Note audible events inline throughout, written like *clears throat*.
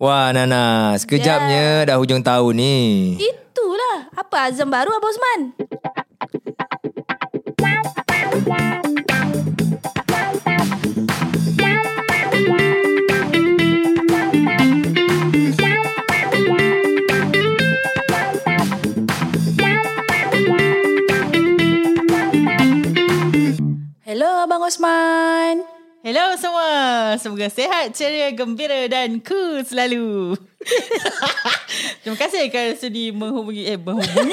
Wah Nana, sekejapnya dah hujung tahun ni. Itulah. Apa azam baru Abang Osman? Semua. Semoga sehat, ceria, gembira dan cool selalu. *laughs* Terima kasih kerana sudi menghubungi eh menghubungi.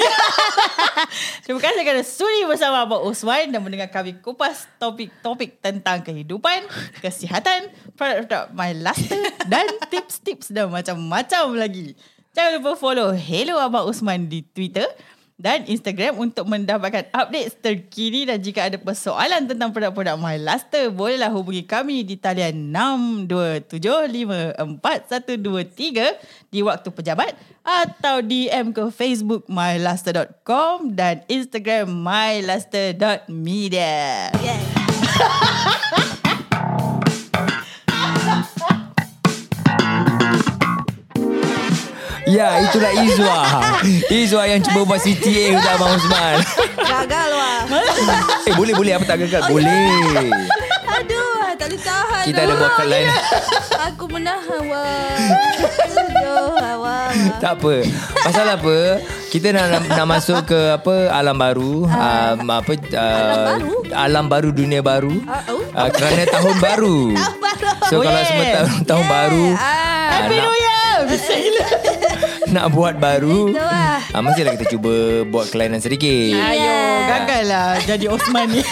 *laughs* Terima kasih kerana sudi bersama Abang Osman dan mendengar kami kupas topik-topik tentang kehidupan, kesihatan, produk-produk My Luster dan *laughs* tips-tips dan macam-macam lagi. Jangan lupa follow Hello Abang Osman di Twitter dan Instagram untuk mendapatkan update terkini dan jika ada persoalan tentang produk-produk My Luster, bolehlah hubungi kami di talian 62754123 di waktu pejabat atau DM ke Facebook myluster.com dan Instagram myluster.media. Yes. *laughs* Ya, itulah Izwa. Izwa yang cuba buat CTA untuk Abang Osman. Gagal wah. eh, boleh, boleh. Apa tak gagal? Boleh. Aduh, tak boleh tahan. Kita ada buat kat lain. Aku menahan wah. Aduh, wah, wah. Tak apa. Pasal apa? Kita nak nak, masuk ke apa alam baru. Um, apa uh, baru? Alam baru dunia baru. Ah, oh. Uh, kerana tahun baru. Tahun baru. So Oh, kalau yeah. semua tahun, tahun Yeah. baru Ah. Happy New Year! Bisa gila. *laughs* nak buat baru. Lah. Ah, mestilah kita cuba buat kelainan sedikit. Ayo, gagal lah jadi Osman ni.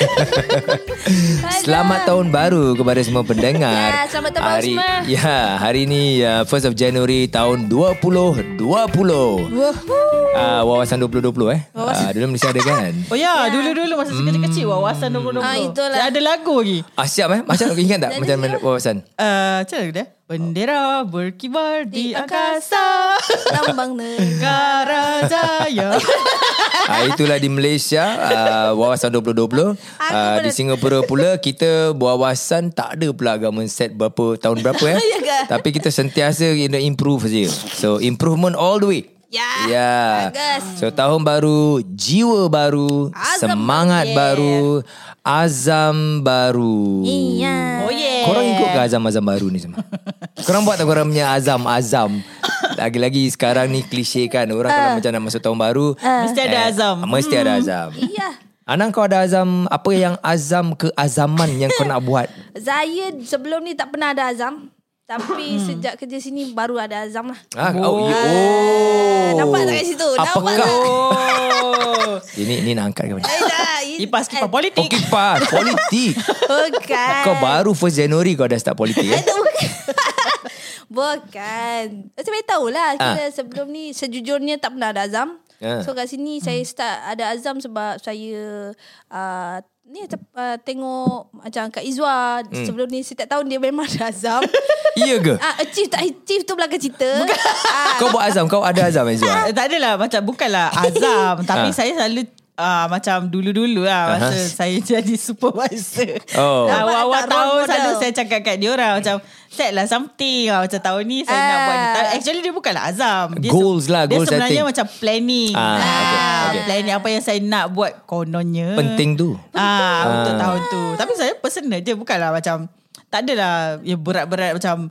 *laughs* Selamat tahun baru kepada semua pendengar. Ya, selamat tahun baru hari, semua. Ya, hari ni uh, 1st of January tahun 2020. Woohoo. Uh, wawasan 2020 eh. Uh, dulu mesti ada kan? Oh ya, dulu-dulu masa kecil-kecil wawasan 2020. Ah, itulah. Ada lagu lagi. Ah, siap eh? Macam ingat tak macam mana wawasan? Uh, macam mana dia? Bendera berkibar di, angkasa. Lambang *laughs* negara. Jaya. *laughs* Ah, itulah di Malaysia uh, wawasan 2020. Uh, pernah- di Singapura pula kita wawasan tak ada pula government set berapa tahun berapa eh. *laughs* Ya? Tapi kita sentiasa kena improve saja. So improvement all the way. Ya. Ya. Bagus. So tahun baru, jiwa baru, Azam semangat baru. baru, azam baru. Iya. Oh yeah. Korang ikut ke azam-azam baru ni semua? *laughs* Korang buat tak korang punya azam-azam? Lagi-lagi sekarang ni klise kan. Orang kalau macam nak masuk tahun baru. Mesti ada eh, azam. Mesti ada azam. Iya. Anang kau ada azam Apa yang azam keazaman Yang kau nak buat *laughs* Saya sebelum ni tak pernah ada azam. Tapi Hmm. sejak kerja sini baru ada azam lah. ah, oh. oh. Nampak tak kat situ? Nampak Apakah tak? Oh. *laughs* Ini ini nak angkat ke Eh. It- Kipas kipas politik. Oh kipas Politik Bukan. Kau baru 1st Januari Kau dah start politik eh? Itu bukan. *laughs* bukan. Macam mana tahulah. Ah. Kita sebelum ni sejujurnya tak pernah ada azam. Ah. So kat sini saya start ada azam sebab saya uh, ni uh, tengok macam Kak Izwa Hmm. sebelum ni setiap tahun dia memang ada azam. *laughs* Iya ke Ah, achieve tak achieve tu belakang cerita. Ah, Kau buat azam Kau ada azam Azwa Eh, tak adalah macam bukanlah *laughs* azam tapi Ah. saya selalu uh, macam dulu-dulu lah masa Aha. saya *laughs* jadi supervisor. Oh. Uh, Nampak awal tak tahun selalu saya cakap kat dia orang macam set lah something lah macam tahun ni saya nak Ah. buat ni. Ta- Actually dia bukanlah azam. Dia Goals lah, Dia goal sebenarnya setting. macam planning. Ah, okay, okay. Planning apa yang saya nak buat kononnya. Penting tu Ah, untuk Ah. tahun tu. Tapi saya personal je bukanlah macam tak adalah ya berat-berat macam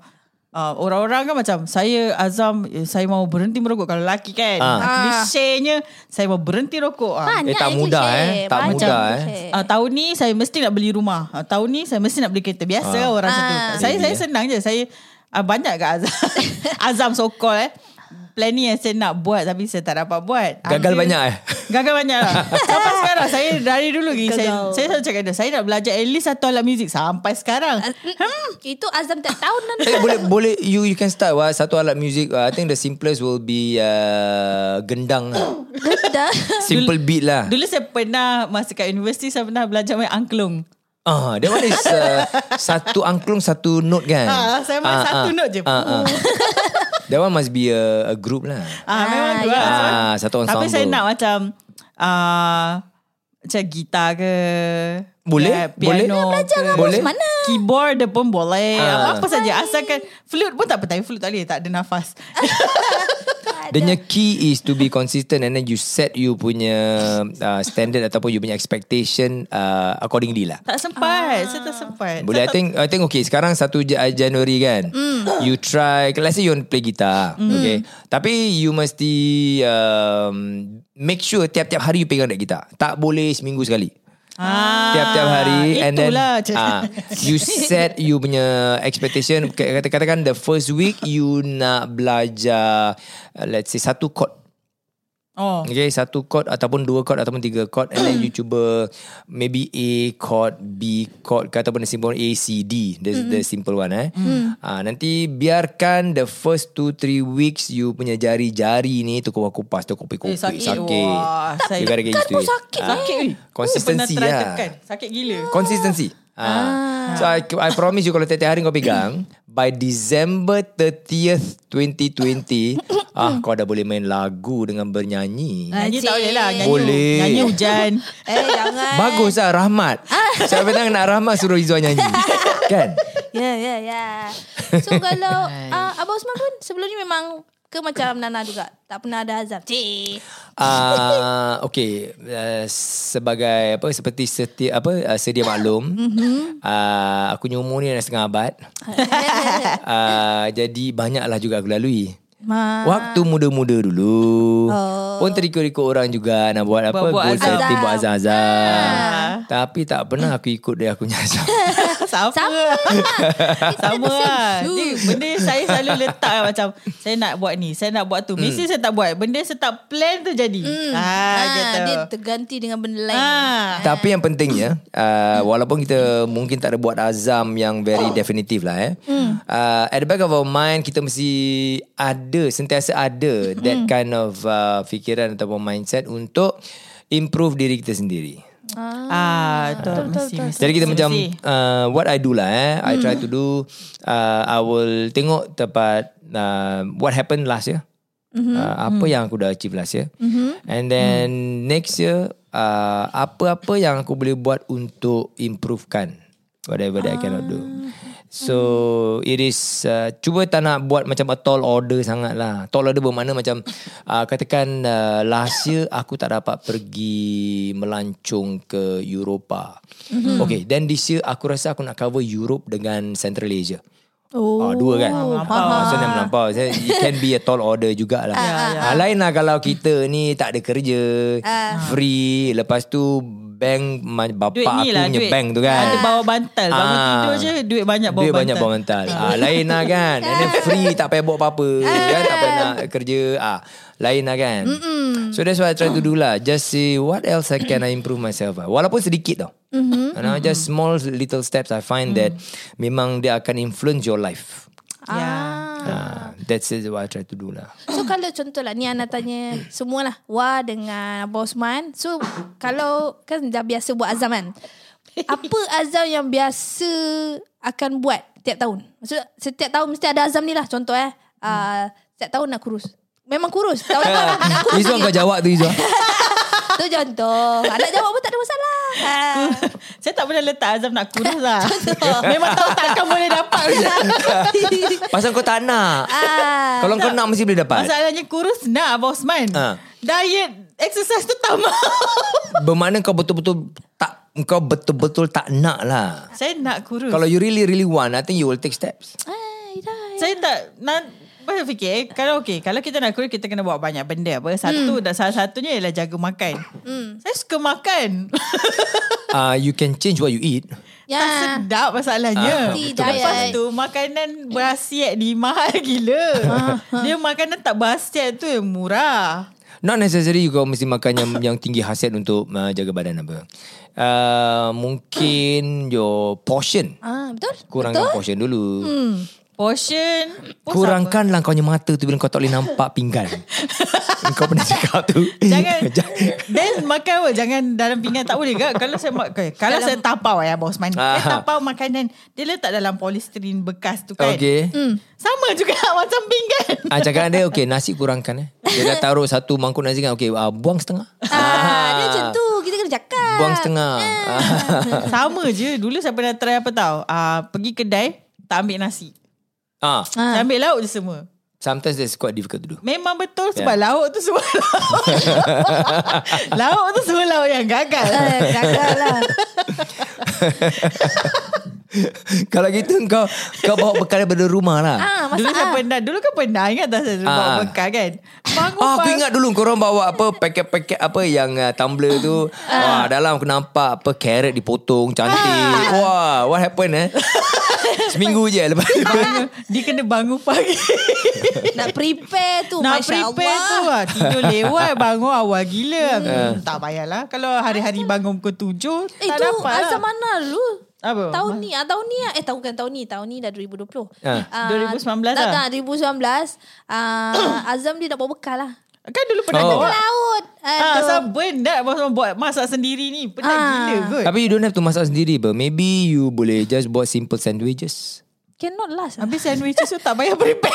uh, orang-orang kan macam saya azam eh, saya mau berhenti merokok kalau lelaki kan. Ah. Ah. Klisenya saya mau berhenti rokok. Ah. Banyak Eh, tak mudah, cliche. eh. Tak Banyak mudah, eh. Uh, tahun ni saya mesti nak beli rumah. Uh, tahun ni saya mesti nak beli kereta. Biasa Ah. orang Ah. satu. Saya Maybe, saya eh. senang je. Saya uh, banyak kat azam. *laughs* azam so called eh. Planning yang saya nak buat tapi saya tak dapat buat. Gagal Until- banyak eh Gagal banyak lah. *laughs* Sampai sekarang saya dari dulu lagi saya Gagal. saya selalu cakap dia saya nak belajar at least satu alat muzik sampai sekarang. Hmm, itu azam tiap tahun kan. Eh, boleh boleh you you can start wah satu alat muzik uh, I think the simplest will be uh, gendang lah. Dah. simple beat lah Dulu saya pernah masa kat universiti saya pernah belajar main angklung. ah that one is uh, *laughs* satu angklung satu note kan Ah, saya main satu note je. ah, ah. That one must be a, a group lah Ah, memang tu ya. lah. Ah, satu ensemble. Tapi saya nak macam uh, Macam gitar ke Boleh, ya, boleh. piano Belajar ke, Boleh. mana? Keyboard dia pun boleh Ah. Apa saja Asalkan Flute pun tak apa Tapi flute tak boleh Tak ada nafas *laughs* The key is to be consistent and then you set you punya uh, standard ataupun you punya expectation uh, accordingly lah. Tak sempat Saya tak sempat Boleh I think I think okay sekarang 1 Ja- Januari kan. You try let's say you want to play guitar, okay. Tapi you mesti um, make sure tiap-tiap hari you pegang that gitar. Tak boleh seminggu sekali. Ah, Tiap-tiap hari and then ah, *laughs* you set you punya expectation. Kata katakan the first week you nak belajar uh, let's say satu chord Oh Okay, satu chord ataupun dua chord ataupun tiga chord and then you *clears throat* cuba maybe A chord, B chord ke ataupun the simple one, A, C, D. The, the simple one eh. Ah, nanti biarkan the first two, three weeks you punya jari-jari ni tu kupas-kupas, tu kopi-kopi. Eh, sakit. sakit. Wah, saya- You gotta get used to it. sakit, Ah, Sakit. Consistency lah. Sakit gila Consistency. Ah. So I, I promise you kalau tiap-tiap hari kau pegang by December 30th 2020 *coughs* ah kau dah boleh main lagu dengan bernyanyi. Nyanyi tak boleh lah Nyanyi, Boleh. nyanyi hujan *laughs* Eh jangan. Bagus lah Rahmat *laughs* Siapa datang nak Rahmat Suruh Izzuan nyanyi *laughs* Kan Ya ya ya. So kalau uh, Abang Osman pun sebelum ni memang ke macam Nana juga. Tak pernah ada azam. Cik. *laughs* uh, Okay uh, Sebagai apa Seperti seti, apa uh, sedia maklum uh, Aku punya umur ni dah setengah abad uh, *laughs* Jadi banyaklah juga aku lalui Ma. Waktu muda-muda dulu oh. Pun terikut-ikut orang juga Nak buat apa Buat-buat azam. Buat azam-azam Tapi tak pernah aku ikut dia Aku *laughs* punya azam Sama. Sama. *laughs* Sama lah shoes. Ni Benda saya selalu letak lah Macam Saya nak buat ni Saya nak buat tu. Mesti saya tak buat Benda saya tak plan tu jadi. Ah, Ah, gitu. dia terganti dengan benda lain. ah. Tapi yang pentingnya uh, Walaupun kita Mungkin tak ada buat azam Yang very definitive lah eh. Uh, At the back of our mind Kita mesti Ada Sentiasa ada That kind of uh, Fikiran ataupun mindset Untuk Improve diri kita sendiri Ah, betul, mesti, mesti. Jadi kita macam uh, What I do lah eh. I try to do uh, I will tengok tempat uh, What happened last year. Uh, Apa yang aku dah achieve last year. And then Next year uh, Apa-apa yang aku boleh buat Untuk improvekan Whatever that I cannot do So It is uh, Cuba tak nak buat Macam a tall order sangat lah Tall order bermakna macam uh, Katakan uh, Last year Aku tak dapat pergi Melancong ke Eropah. Mm-hmm. Okay Then this year Aku rasa aku nak cover Europe Dengan Central Asia. Oh. Ah, dua kan? Melampau. ah, So dia melampau so, It can be a tall order jugalah. Ah, Lain lah kalau kita ni Tak ada kerja Free Lepas tu Bank Bapak Duit aku lah punya duit. bank tu kan. Ada bawa bantal. Bangun Ah. tidur je Duit banyak bawa Duit bantal. banyak bawa bantal. Ah, Lain lah kan. And then free Tak payah buat apa-apa kan? Tak payah nak kerja. Ah, Lain lah kan. So that's what I try to do lah. Just see What else I can I improve myself lah. Walaupun sedikit tau. Mm-hmm. you know, Just small little steps I find that Memang dia akan influence your life. Ya. Ah, That's it what I try to do lah. So kalau contoh lah Ni Ana tanya Semualah Wah dengan Abang Osman. So Kalau Kan dah biasa buat azam kan? Apa azam yang biasa Akan buat Tiap tahun? Maksud Setiap tahun mesti ada azam ni lah Contoh eh. Uh, Setiap tahun nak kurus. Memang kurus. Tahun depan nak kurus kau jawab tu Izzuan *laughs* Tu contoh. Nak jawab pun tak ada masalah. Ah. *laughs* Saya tak pernah letak azam nak kurus lah. Memang tahu takkan boleh dapat. *laughs* Pasal kau tak nak. Ah. Kalau kau nak mesti boleh dapat. Masalahnya kurus nak Abang Osman. Ha. Diet Exercise tu tak mau. *laughs* Bermakna kau betul-betul Tak Kau betul-betul tak nak lah. Saya nak kurus. Kalau you really really want I think you will take steps. Dah. Saya tak nak Saya fikir eh, Kalau okay Kalau kita nak kurus Kita kena buat banyak benda apa Satu dan salah satunya Ialah jaga makan Saya suka makan uh, *laughs* You can change what you eat Ya. Tak sedap masalahnya Ah, betul. Lepas tu Makanan berasiat ni Mahal *laughs* gila Dia makanan tak berasiat tu yang murah Not necessary kau mesti makan yang yang tinggi khasiat untuk uh, jaga badan apa. Uh, mungkin your portion. Ah, betul? Kurangkan betul? portion dulu. Hmm. Portion Kurangkanlah kau punya mata tu bila kau tak boleh nampak pinggan. *laughs* kau pernah cakap tu. *laughs* Jangan Then makan apa Jangan dalam pinggan Tak boleh ke Kalau saya okay. Kalau saya tapau ya Bos Man Ah. Saya tapau makanan Dia letak dalam Polystyrene bekas tu kan Okay. Sama juga *laughs* Macam pinggan Ah cakap dia okay nasi kurangkan eh. Dia dah taruh satu mangkuk nasi kan okay uh, buang setengah. Ah, dia macam tu. Kita kena cakap. buang setengah. Ah. Sama je. Dulu saya pernah try apa tau. Uh, pergi kedai, tak ambil nasi. Ah. Saya ambil lauk je semua. Sometimes that's quite difficult to do. Memang betul sebab lauk tu semua lauk. *laughs* lauk tu semua lauk yang gagal. *laughs* *laughs* Gagal lah. *laughs* Kalau gitu kau kau bawa bekal daripada rumah lah. Ah, Dulu saya ah. pernah Dulu kan pernah Ingat tak saya bawa Ah. bekal kan Bangun Ah, aku ingat dulu korang bawa apa paket-paket apa yang uh, tumbler tu. Wah, dalam aku nampak apa carrot dipotong cantik. Wah, what happened eh? Seminggu je lepas tu. bangun, Dia kena bangun pagi Nak prepare tu Nak Masya prepare Allah. tu lah Tidur lewat Bangun awal gila hmm. Tak payahlah Kalau hari-hari bangun pukul 7 Eh Tak tu dapat lah Azam mana dulu Apa? Tahun ni ah, Tahun ni ah. Eh tahun bukan tahun ni Tahun ni dah 2020 Ah. Ah, 2019 tak, lah. Tak 2019 ah, Azam dia nak bawa bekal lah Kan dulu pernah Oh. Ke laut Ah, sabar nak buat, buat masak sendiri ni Penat Ah. gila kot Tapi you don't have to masak sendiri ber. Maybe you boleh just buat simple sandwiches. Cannot last Habis sandwiches tu tak payah prepare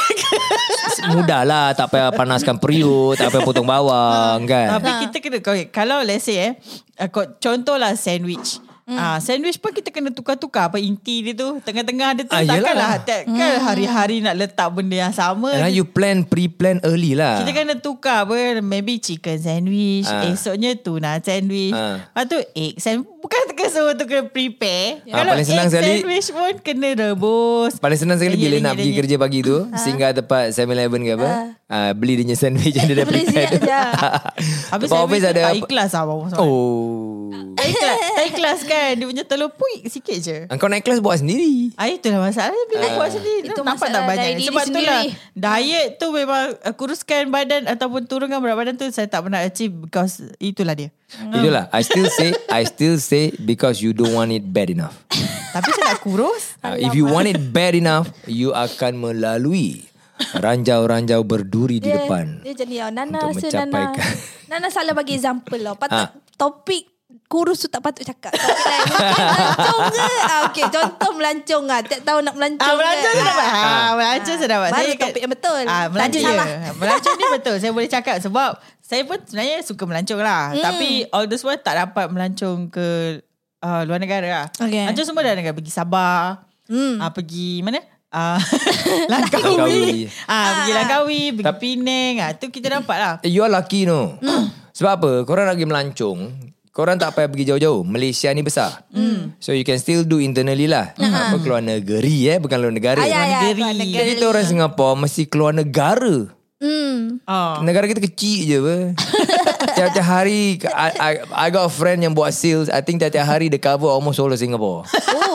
*laughs* Mudah lah Tak payah panaskan periuk Tak payah potong bawang kan Tapi kita kena Kalau let's say eh uh, Contohlah sandwich Hmm. Ah, sandwich pun kita kena tukar-tukar. Apa inti dia tu tengah-tengah dia tu Ah, takkanlah tak, kan Hmm. hari-hari nak letak benda yang sama And you plan Pre-plan early lah. Kita kena tukar apa maybe chicken sandwich Ah. esoknya tuna sandwich. Ah. lepas tu egg sandwich. Bukan tekan semua tu kena prepare. Ah, kalau paling senang egg sekali- sandwich pun kena rebus. Paling senang sekali bila nak pergi kerja pagi tu Singgah tempat 7-Eleven ke apa ah, Beli dia sandwich yang dia dah Beli prepare siap je. *laughs* Habis sandwich ada ikhlas lah Oh Tak ikhlas kan Dia punya telur puik sikit je Kau naik kelas buat sendiri Ah itulah masalah bila Ah. buat sendiri Itu nampak tak banyak. Sebab tu lah sendiri. diet tu memang uh, kuruskan badan ataupun turunkan berat badan tu saya tak pernah achieve because itulah dia. Itulah I still say I still say Because you don't want it bad enough *laughs* Tapi saya nak kurus. Ah, If you want it bad enough You akan melalui Ranjau-ranjau berduri di dia, depan Dia jadi oh, Nana Untuk rasa Nana mencapaikan. Nana salah bagi example lah Patut Ah. topik kurus tu tak patut cakap Mungkin *laughs* melancong ke ah, Okay contoh melancong lah Tiap tahun nak melancong Ah, melancong kan? saya dapat. Ah, melancong saya dapat. Baru saya kat- topik yang betul. Ah, melancong ya. salah. Melancong ni betul. Saya boleh cakap sebab saya pun sebenarnya suka melancong lah. Hmm. Tapi all this while tak dapat melancong ke uh, luar negara lah. Okay. Melancong semua dah negara. Pergi Sabah. Hmm. Ah, pergi mana? Ah, *laughs* Langkawi. Langkawi. ah, pergi Ah. Langkawi, pergi Tap- Penang. Ah, tu kita dapat lah. Eh, You are lucky no Sebab apa Korang nak pergi melancong Korang tak payah pergi jauh-jauh. Malaysia ni besar. So you can still do internally lah. Apa keluar negeri eh? Bukan luar negara. Ah, ya, ya, negeri. keluar Jadi negeri. Kita orang Singapore Mesti keluar negara. Ah. Negara kita kecil je apa? *laughs* Tiap-tiap hari I, I, I got a friend yang buat sales. I think tiap-tiap hari Dia cover almost all of Singapore. Oh.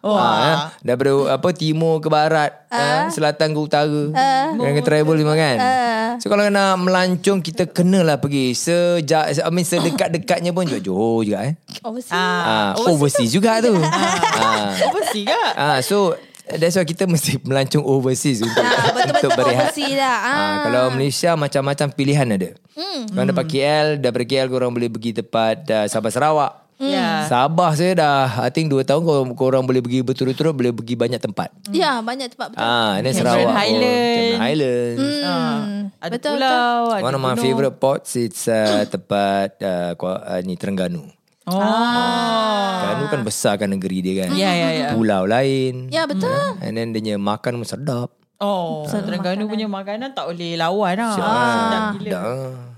Oh, Ah, eh. Daripada apa timur ke barat, eh, selatan ke utara. Kena travel semua kan. So kalau nak melancong kita kenalah pergi sejak I mean sedekat-dekatnya pun juga Johor juga eh. Overseas. Ah. Ah, overseas juga tu. ah. *laughs* Overseas ke? ah, so that's why kita mesti melancong overseas untuk, Ah, betul-betul untuk berehat. overseas lah. Ah. Ah, kalau Malaysia macam-macam pilihan ada. Hmm. Kalau dapat KL, daripada KL korang boleh pergi tempat uh, Sabah Sarawak. Ya. Sabah saya dah I think 2 tahun korang, korang boleh pergi betul-betul boleh pergi banyak tempat. Ya, banyak tempat betul. Ah, ini Cameron Sarawak. Highlands. Oh, Cameron Highlands. Ah. Ada Betul, pulau, ada One of my gunung. favourite ports it's uh, *coughs* tempat uh, uh, ni Terengganu. Oh. Terengganu kan besar kan negeri dia kan. Ya, ya, ya. Pulau lain. Ya, betul. And then dia makan pun sedap. Oh, Terengganu punya makanan tak boleh lawan lah. Sedap. Sedap gila.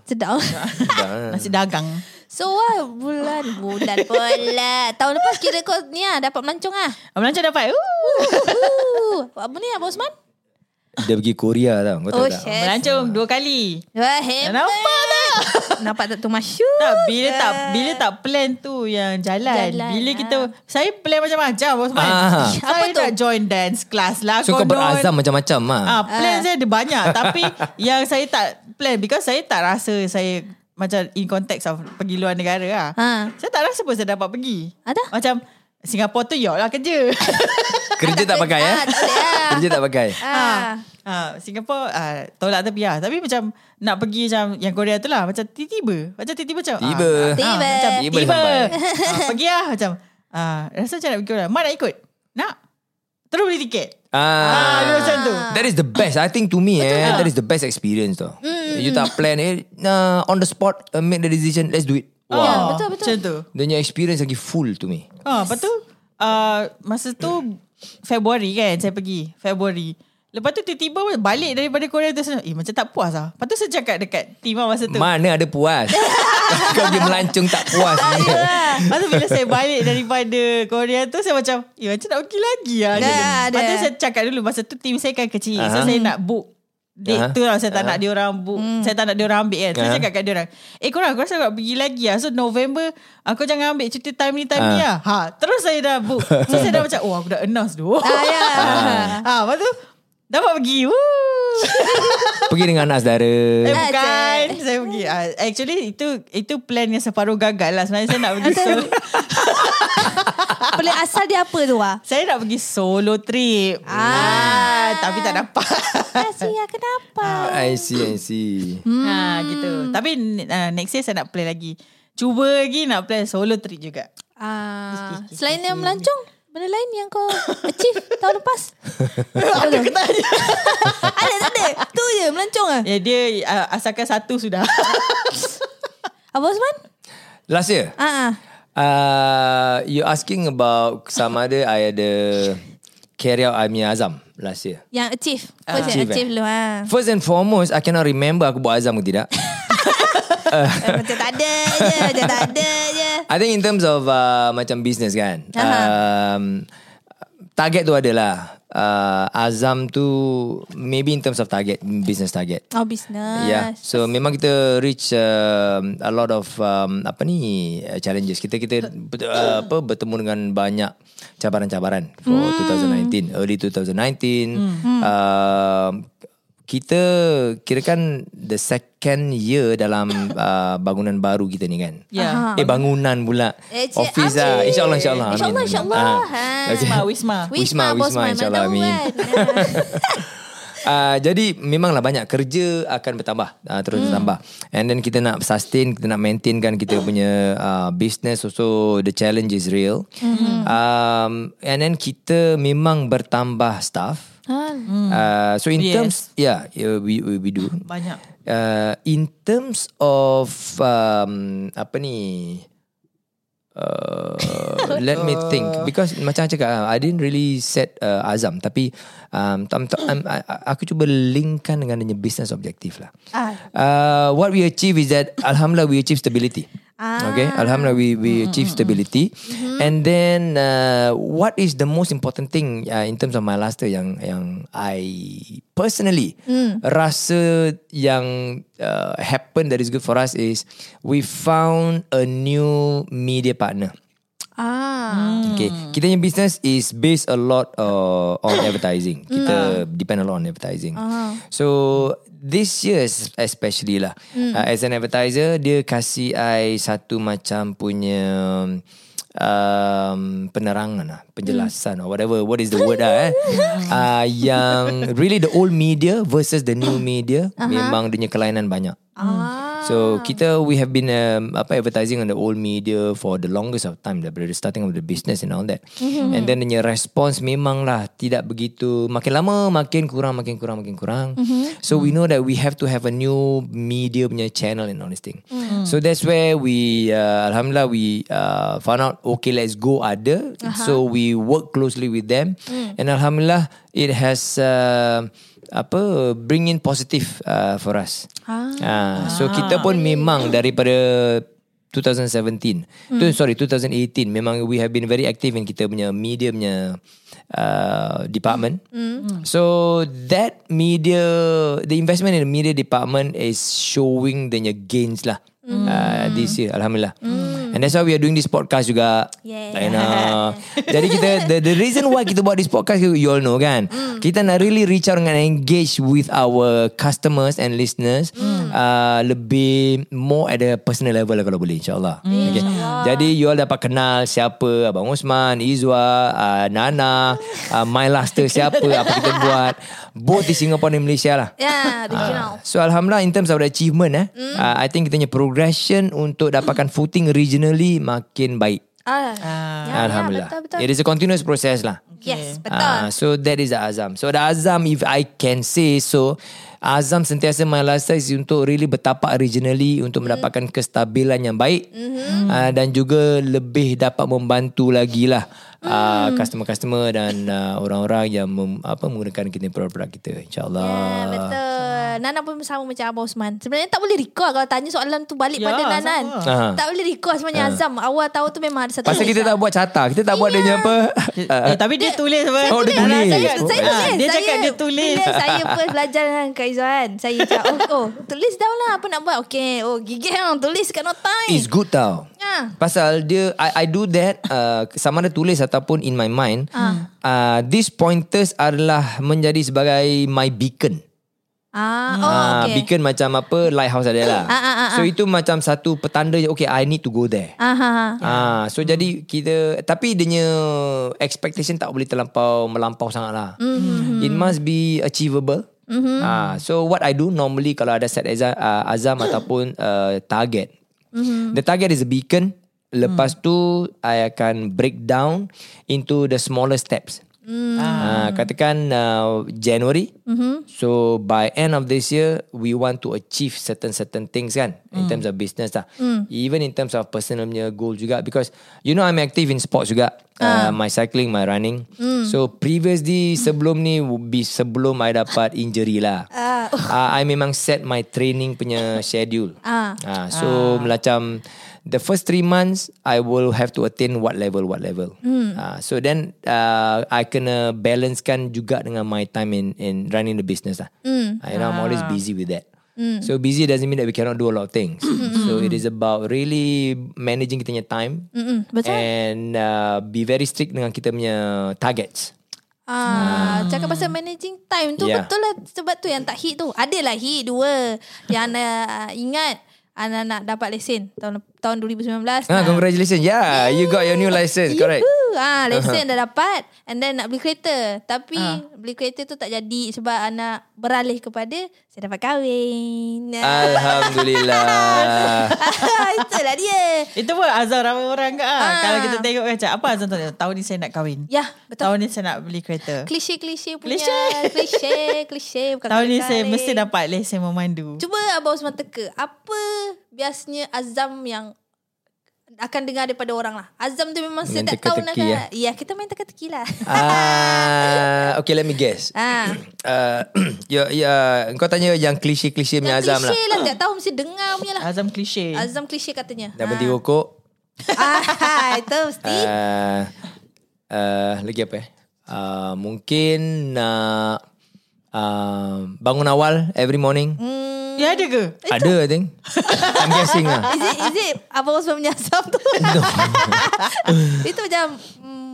Sedap. Sedap. Sedap. Nasi dagang. So what bulan bulan pula Tahun lepas kira kau ni lah Dapat melancong lah Melancong dapat. Uh. Apa ni Abang Osman Dia pergi Korea tau. Kau tahu Oh tak? chef Melancong dua kali. Wah hebat Nampak tak? Nampak tak tu masyur Tak, bila tak bila tak plan tu yang jalan. Jalan, bila ah. kita saya plan macam-macam Osman. Ah. Saya Apa tu? nak join dance class lah. So kau berazam macam-macam lah. Ah, plan saya ada banyak tapi *laughs* yang saya tak plan because saya tak rasa saya macam in context of pergi luar negara lah. Ha. Saya tak rasa pun saya dapat pergi. Ada? Macam Singapura tu yok lah kerja. *laughs* Kerja tak pakai eh? Tak lah. *laughs* Kerja tak pakai. Ah. ha, Singapura ah, tolak tepi lah. Tapi macam nak pergi macam yang Korea tu lah. Macam tiba-tiba. Macam tiba-tiba macam. Tiba. Ah, Tiba. ah, macam Tiba tiba. ah, pergi lah macam. Ah, rasa macam nak pergi Korea. Mak nak ikut? Nak? Terus beli tiket. Ah, dia macam tu. That is the best. I think to me, eh, that is the best experience though. You tak plan, eh, nah, on the spot, uh, make the decision. Let's do it. Ya, Ah, betul, betul. Macam tu. Dia punya experience lagi full to me. Ha, lepas tu uh, masa tu Februari kan saya pergi. Februari. Lepas tu tiba-tiba balik daripada Korea tu saya, eh macam tak puas lah. Lepas tu saya cakap dekat Tima masa tu. Mana ada puas. *laughs* Kau pergi melancong tak puas. ni. Lepas tu bila saya balik daripada Korea tu saya macam, eh macam nak pergi lagi lah. Dah Lepas tu saya cakap dulu masa tu tim saya kan kecil. So Aha. saya nak book date Aha. tu lah saya tak nak dia orang book saya tak nak dia orang ambil kan so saya cakap kat dia orang eh korang aku rasa aku nak pergi lagi lah so November aku jangan ambil cuti time ni time ni lah ha, terus saya dah book so saya dah *laughs* macam oh aku dah announce dulu Ah, ya. *laughs* ha, lepas tu dapat pergi Woo. *laughs* Pergi dengan anak saudara. Eh Ah, bukan. Saya pergi uh, Actually itu Itu plan yang separuh gagal lah Sebenarnya saya nak pergi solo *laughs* Pelik asal dia apa tu ah? Saya nak pergi solo trip ah. Tapi tak dapat Asia *laughs* kenapa? I see, I see. ha, gitu. Tapi uh, next year saya nak plan lagi Cuba lagi nak plan solo trip juga Ah, selain yang melancong, benda lain yang kau achieve *laughs* tahun lepas? *laughs* Ada ke tak ada ada tak ada? Tu je melancong ah. Ya dia uh, asalkan satu sudah *laughs* Apa Osman? Last year, Ah, ah. uh, you asking about sama ada I ada carry out punya azam last year. Yang achieve. First Achieve, yang achieve eh? dulu ah. First and foremost, I cannot remember aku buat azam ke tidak. Eh, Macam tak ada je, macam tak ada je. I think in terms of uh, macam business kan. Um, target tu adalah uh, azam tu maybe in terms of target business target. Oh, business. Yeah. So memang kita reach um, a lot of um, apa ni uh, challenges. Kita kita uh, apa bertemu dengan banyak cabaran-cabaran for 2019, early 2019. Um, kita kirakan the second year dalam *coughs* uh, bangunan baru kita ni kan. Ya Eh bangunan pula. Eh, Office amin. lah. InsyaAllah insyaAllah. Amin. InsyaAllah, insyaAllah. Ah. Ha. Wisma Wisma Wisma, Wisma, Wisma, insyaAllah, amin. kan? Uh, *laughs* *laughs* jadi memanglah banyak kerja akan bertambah uh, terus hmm. bertambah and then kita nak sustain kita nak maintain kan kita punya uh, business also the challenge is real hmm. um, and then kita memang bertambah staff Ah, uh, so in Yes. terms yeah, yeah we, we we do. Banyak. Uh, in terms of um, apa ni uh, let me think. *laughs* Because macam cakap I didn't really set uh, azam. Tapi um, tam, tam, um, I- aku cuba linkkan dengan dia business objective lah. Ah. uh, what we achieve is that alhamdulillah we achieve stability Ah. Okay, Alhamdulillah we we achieve stability, and then uh, what is the most important thing uh, in terms of my last year yang yang I personally rasa yang uh, happen that is good for us is we found a new media partner. Ah. Okay, kita punya business is based a lot uh, on advertising. Kita depend a lot on advertising. So this year es- especially lah, uh, as an advertiser, dia kasih I satu macam punya um, penerangan lah, penjelasan or whatever. What is the word lah eh? *laughs* uh, yang really the old media versus the new media memang dia punya kelainan banyak. Ah. So kita we have been um, apa advertising on the old media for the longest of time daripada the starting of the business and all that. Mm-hmm. And then the response memang lah tidak begitu makin lama makin kurang makin kurang makin kurang. Mm-hmm. So we know that we have to have a new media punya channel and all this thing. Mm-hmm. So that's where we uh, alhamdulillah we uh, found out okay let's go ada. Uh-huh. So we work closely with them mm. and alhamdulillah it has uh, apa bring in positive uh, for us. Ah. Ah, so kita pun memang daripada 2017 tu sorry 2018 memang we have been very active in kita punya media punya uh, department. So that media the investment in the media department is showing the gains lah. Uh, this year Alhamdulillah And that's why we are doing this podcast juga. Yeah. And, uh, *laughs* Jadi kita the, the reason why kita buat this podcast You all know kan? Kita nak really reach out And engage with our customers And listeners uh, Lebih More at a personal level lah Kalau boleh InsyaAllah. Okay. Jadi you all dapat kenal Siapa? Abang Osman Izwa uh, Nana uh, My Luster Siapa? Apa kita buat? Both di Singapore dan Malaysia lah. Ya, regional. So Alhamdulillah in terms of the achievement eh, mm. uh, I think kita punya progression untuk dapatkan footing regionally makin baik. Ah, Ah. ya, Alhamdulillah. Ya, betul, betul. It is a continuous process lah. Yes, betul. Ah, so that is the azam. So the azam if I can say so azam sentiasa my lifestyle is untuk really bertapak regionally untuk Hmm. mendapatkan kestabilan yang baik Mhm. uh, dan juga lebih dapat membantu lagi lah uh, Hmm. customer-customer dan uh, orang-orang yang mem, apa menggunakan kita produk kita insyaallah. Ya, betul. Nana pun sama macam Abang Osman. Sebenarnya tak boleh recall kalau tanya soalan tu balik Ya, pada Nanan. sama. Ah. Tak boleh recall sebenarnya Azam. Awal tahu tu memang ada satu Pasal kita tak buat carta, kita tak buat dia punya apa. Eh, tapi dia tulis apa? Oh, dia Nana tulis. Saya, saya Ah, tulis. Dia saya, cakap dia tulis. Bila saya first belajar dengan Kak Izzuan. Saya cakap, oh, oh, tulis down lah apa nak buat. Okay, oh gigit lah. Tulis kat notai. It's good tau. Ah. Pasal dia I, I do that uh, sama ada tulis ataupun in my mind. Ah. Uh, these pointers adalah menjadi sebagai my beacon. Ah, oh, Ah, okay. beacon macam apa lighthouse ada lah. Ah, ah, ah, so itu macam satu petanda okay I need to go there. Ah, ah, ah. Ah, so jadi kita tapi dia punya expectation tak boleh terlampau melampau sangat lah. Mm-hmm. It must be achievable. Mm-hmm. Ah, so what I do normally kalau ada set azam, uh, azam ataupun uh, target. Mm-hmm. The target is a beacon. Lepas mm. tu I akan break down into the smaller steps. Mm. Uh, katakan uh, January. Mm-hmm. So by end of this year, we want to achieve certain certain things kan in terms of business lah. Even in terms of personal punya goal juga because you know I'm active in sports juga. Uh, my cycling, my running. So previously sebelum ni would be sebelum I dapat injury lah. *laughs* Ah. Uh, I memang set my training punya schedule. Ah. Uh, so macam the first three months I will have to attain what level what level. Uh, so then uh, I kena balancekan juga dengan my time in in running the business lah. Uh, you know I'm always busy with that. So busy doesn't mean that we cannot do a lot of things. so it is about really managing kita punya time Mm-mm, betul. and uh, be very strict dengan kita punya targets. Ah, cakap pasal managing time tu Yeah. betul lah sebab tu yang tak hit tu. Adalah hit dua. Yang uh, ingat anda nak dapat lesen tahun tahun 2019. Ah, congratulations. Yeah, you got your new license, correct. Ah, lesen dah *laughs* dapat and then nak beli kereta. Tapi beli kereta tu tak jadi sebab anak beralih kepada saya dapat kahwin. Alhamdulillah. *laughs* Itulah dia. Itu pun azam ramai orang ke ah. Ah. Kalau kita tengok macam apa azam tahun ni? Tahun ni saya nak kahwin. Ya, betul. Tahun ni saya nak beli kereta. Klise-klise punya. Klise. *laughs* Klise. Klise. Bukan Tahun ni saya mesti dapat lesen memandu. Cuba Abang Osman teka. Apa biasanya azam yang akan dengar daripada orang lah. Azam tu memang saya Main tak tahu nak kan. Ya, kita main teka-teki lah. Ah, *laughs* okay, let me guess. ah. *clears throat* Uh, *clears throat* ya, ya, kau tanya yang klise-klise punya azam lah. klise lah. Tak tahu mesti dengar punya lah. Azam klise. Azam klise katanya. Dah berhenti rokok. *laughs* ah, itu mesti. Uh, uh, lagi apa eh? Uh, mungkin nak uh, bangun awal every morning. Hmm. Ya ada ke? Ada, I think. I'm guessing lah. Is it, is it Abang Osman punya azam tu? *laughs* itu macam... Hmm,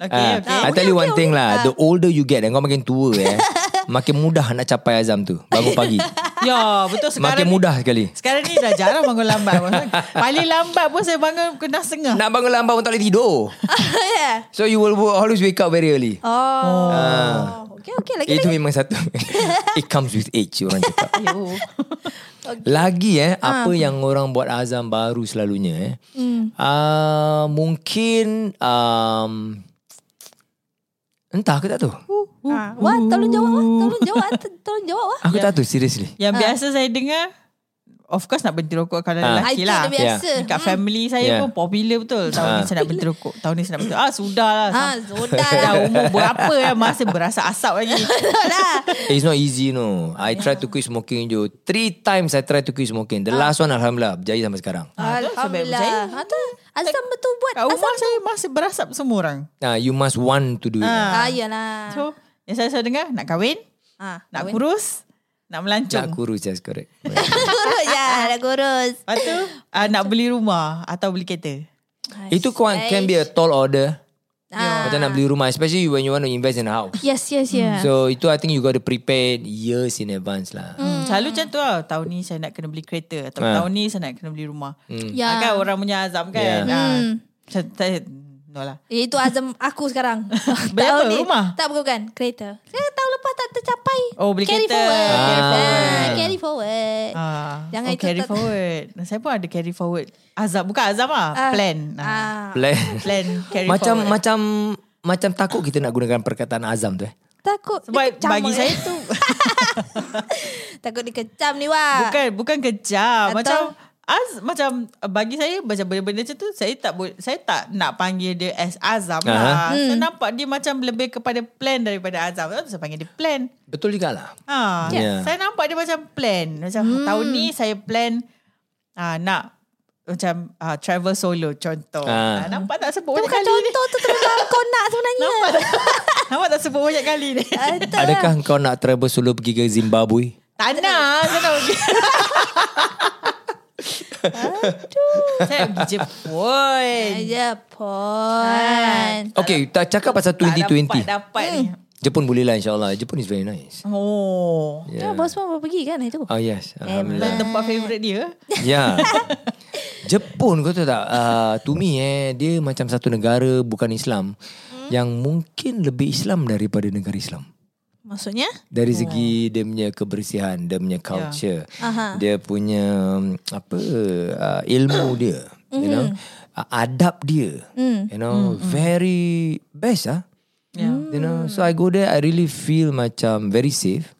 Okay, okay. I tell you Okay, one okay, thing okay. lah. Ah. The older you get, dan kau makin tua eh, *laughs* makin mudah nak capai azam tu. Bangun pagi. Ya, betul sekarang Makin ni- mudah sekali. Sekarang ni dah jarang bangun lambat. *laughs* Paling lambat pun saya bangun kena setengah. Nak bangun lambat pun tak boleh tidur. yeah. So you will always wake up very early. Oh. Ah. Okay, okay. Lagi Itu lagi. memang satu. *laughs* It comes with age orang cakap. *laughs* Ayo. Lagi eh Ah. apa yang orang buat azam baru selalunya eh. Hmm. Uh, mungkin um, entah aku tak tahu. Ah, Wah, tolong jawab wah. Tolong jawab. Tolong jawab wah. Aku tak tahu seriously. Yang biasa saya dengar Of course nak berhenti rokok kalau Ah. lelaki Itu lah. dah biasa. Dekat Hmm. family saya Yeah. pun popular betul. Tahun ni Ah. saya nak berhenti rokok. Tahun ni saya nak berhenti. Ah sudah lah. Ah, Sam- sudah Dah lah. umur berapa ya masih berasa asap lagi. *laughs* Lah. It's not easy no. I try to quit smoking je. Three times I try to quit smoking. The last one alhamdulillah berjaya sampai sekarang. Ah, Alhamdulillah. Ha, tu Azam betul buat. Kat rumah saya masih berasap semua orang. Ah, you must want to do it. Ah, iyalah. So yang saya selalu dengar nak kahwin, Ah, nak kahwin. kurus, nak melancong. Nak kurus just correct. *laughs* kurus *laughs* ya, dah kurus. Lepas tu uh, nak beli rumah atau beli kereta. Itu can, can be a tall order. Ah. Macam nak beli rumah especially when you want to invest in a house. Yes, yes, yes. So itu I think you got to prepare years in advance lah. Hmm. Selalu macam tu lah. Tahun ni saya nak kena beli kereta. Atau Ah. tahun ni saya nak kena beli rumah. Hmm. Ya. Ah, kan orang punya azam kan. Ya. Ah, Hmm. Macam saya, no lah. Itu azam aku sekarang. *laughs* Beli apa? ni. Rumah? Tak bukan, kereta. Saya tahun lepas tak tercapai. Oh, beli carry kereta. Forward. Carry Ah, forward. carry forward. Ah. Jangan Oh, itu carry tak- *laughs* forward. Saya pun ada carry forward. Azam bukan azam ah, Ah, plan. Ah. Ah, Plan. Plan carry macam forward. macam macam takut kita nak gunakan perkataan azam tu eh. takut Sebab dikecam bagi eh. saya tu *laughs* takut dikecam ni wah. bukan bukan kejam. Atau- Macam Az macam uh, bagi saya macam benda-benda macam tu saya tak boleh saya tak nak panggil dia as azam lah. Aha. Saya nampak dia macam lebih kepada plan daripada azam. Lepas tu saya panggil dia plan. Betul jugalah. Ha, Yeah. Saya nampak dia macam plan. Macam hmm. tahun ni saya plan uh, nak macam uh, travel solo contoh. Ah. Ah. nampak tak sebut banyak bukan kali ni? contoh tu terlalu *laughs* kau nak sebenarnya. Nampak tak? *laughs* nampak tak sebut banyak kali ni? Betul Adakah kau nak travel solo pergi ke Zimbabwe? tak nak. Saya nak pergi. *laughs* Saya pergi Jepun. Jepun. Okay, tak cakap pasal 2020. Tak dapat, dapat ni. Jepun boleh lah insyaAllah. Jepun is very nice. Oh. Ya, bos pun baru pergi kan itu. Oh yes. Alhamdulillah. Tempat favourite dia. Ya. *laughs* Jepun kau tahu tak? Uh, to me eh, dia macam satu negara bukan Islam yang mungkin lebih Islam daripada negara Islam. Maksudnya? Dari segi dia punya kebersihan, dia punya culture, Aha. dia punya um, apa uh, ilmu dia, you know, uh, adab dia, you know, very best ah. Yeah. You know, so I go there, I really feel macam very safe.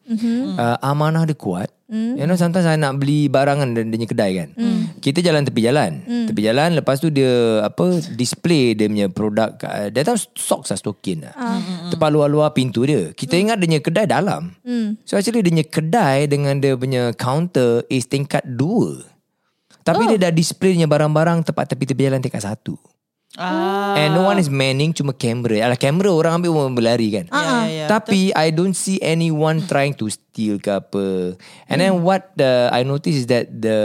Uh, amanah dia kuat. You know, sometimes I nak beli barangan dan dia punya kedai kan. Kita jalan tepi jalan. Tepi jalan, lepas tu dia apa display dia punya produk. kat- Dia tahu socks lah, stokin lah. Tepat luar-luar pintu dia. Kita ingat dia punya kedai dalam. So actually dia punya kedai dengan dia punya counter is tingkat dua. Tapi dia dah display dia barang-barang tepat tepi-tepi jalan tingkat satu. Ah. And no one is manning cuma kamera. Alah kamera orang ambil orang berlari kan. Ya, ya, ya. Tapi I don't see anyone trying to steal ke apa. And then what the I notice is that the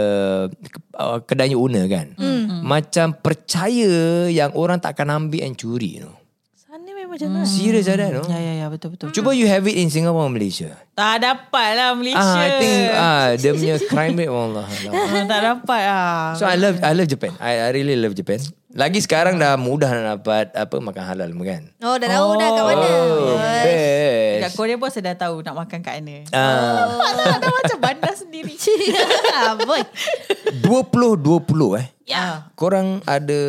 uh, kedai owner kan. Macam percaya yang orang tak akan ambil and curi you know. Sana memang macam tu. Serious ada no. Ya, ya, ya. Betul-betul. Cuba you have it in Singapore or Malaysia. Tak dapat lah Malaysia. Ah, I think ah dia punya *laughs* crime rate Allah. Ah, tak dapat lah. So I love I love Japan. I, I really love Japan. Lagi sekarang dah mudah nak dapat apa makan halal kan. Oh, dah tahu dah kat mana. Oh, best. Korea pun saya dah tahu nak makan kat mana. Ah. Tak? Dah macam bandar sendiri. *laughs* Ah, boy. 20-20 eh. Ya. Korang ada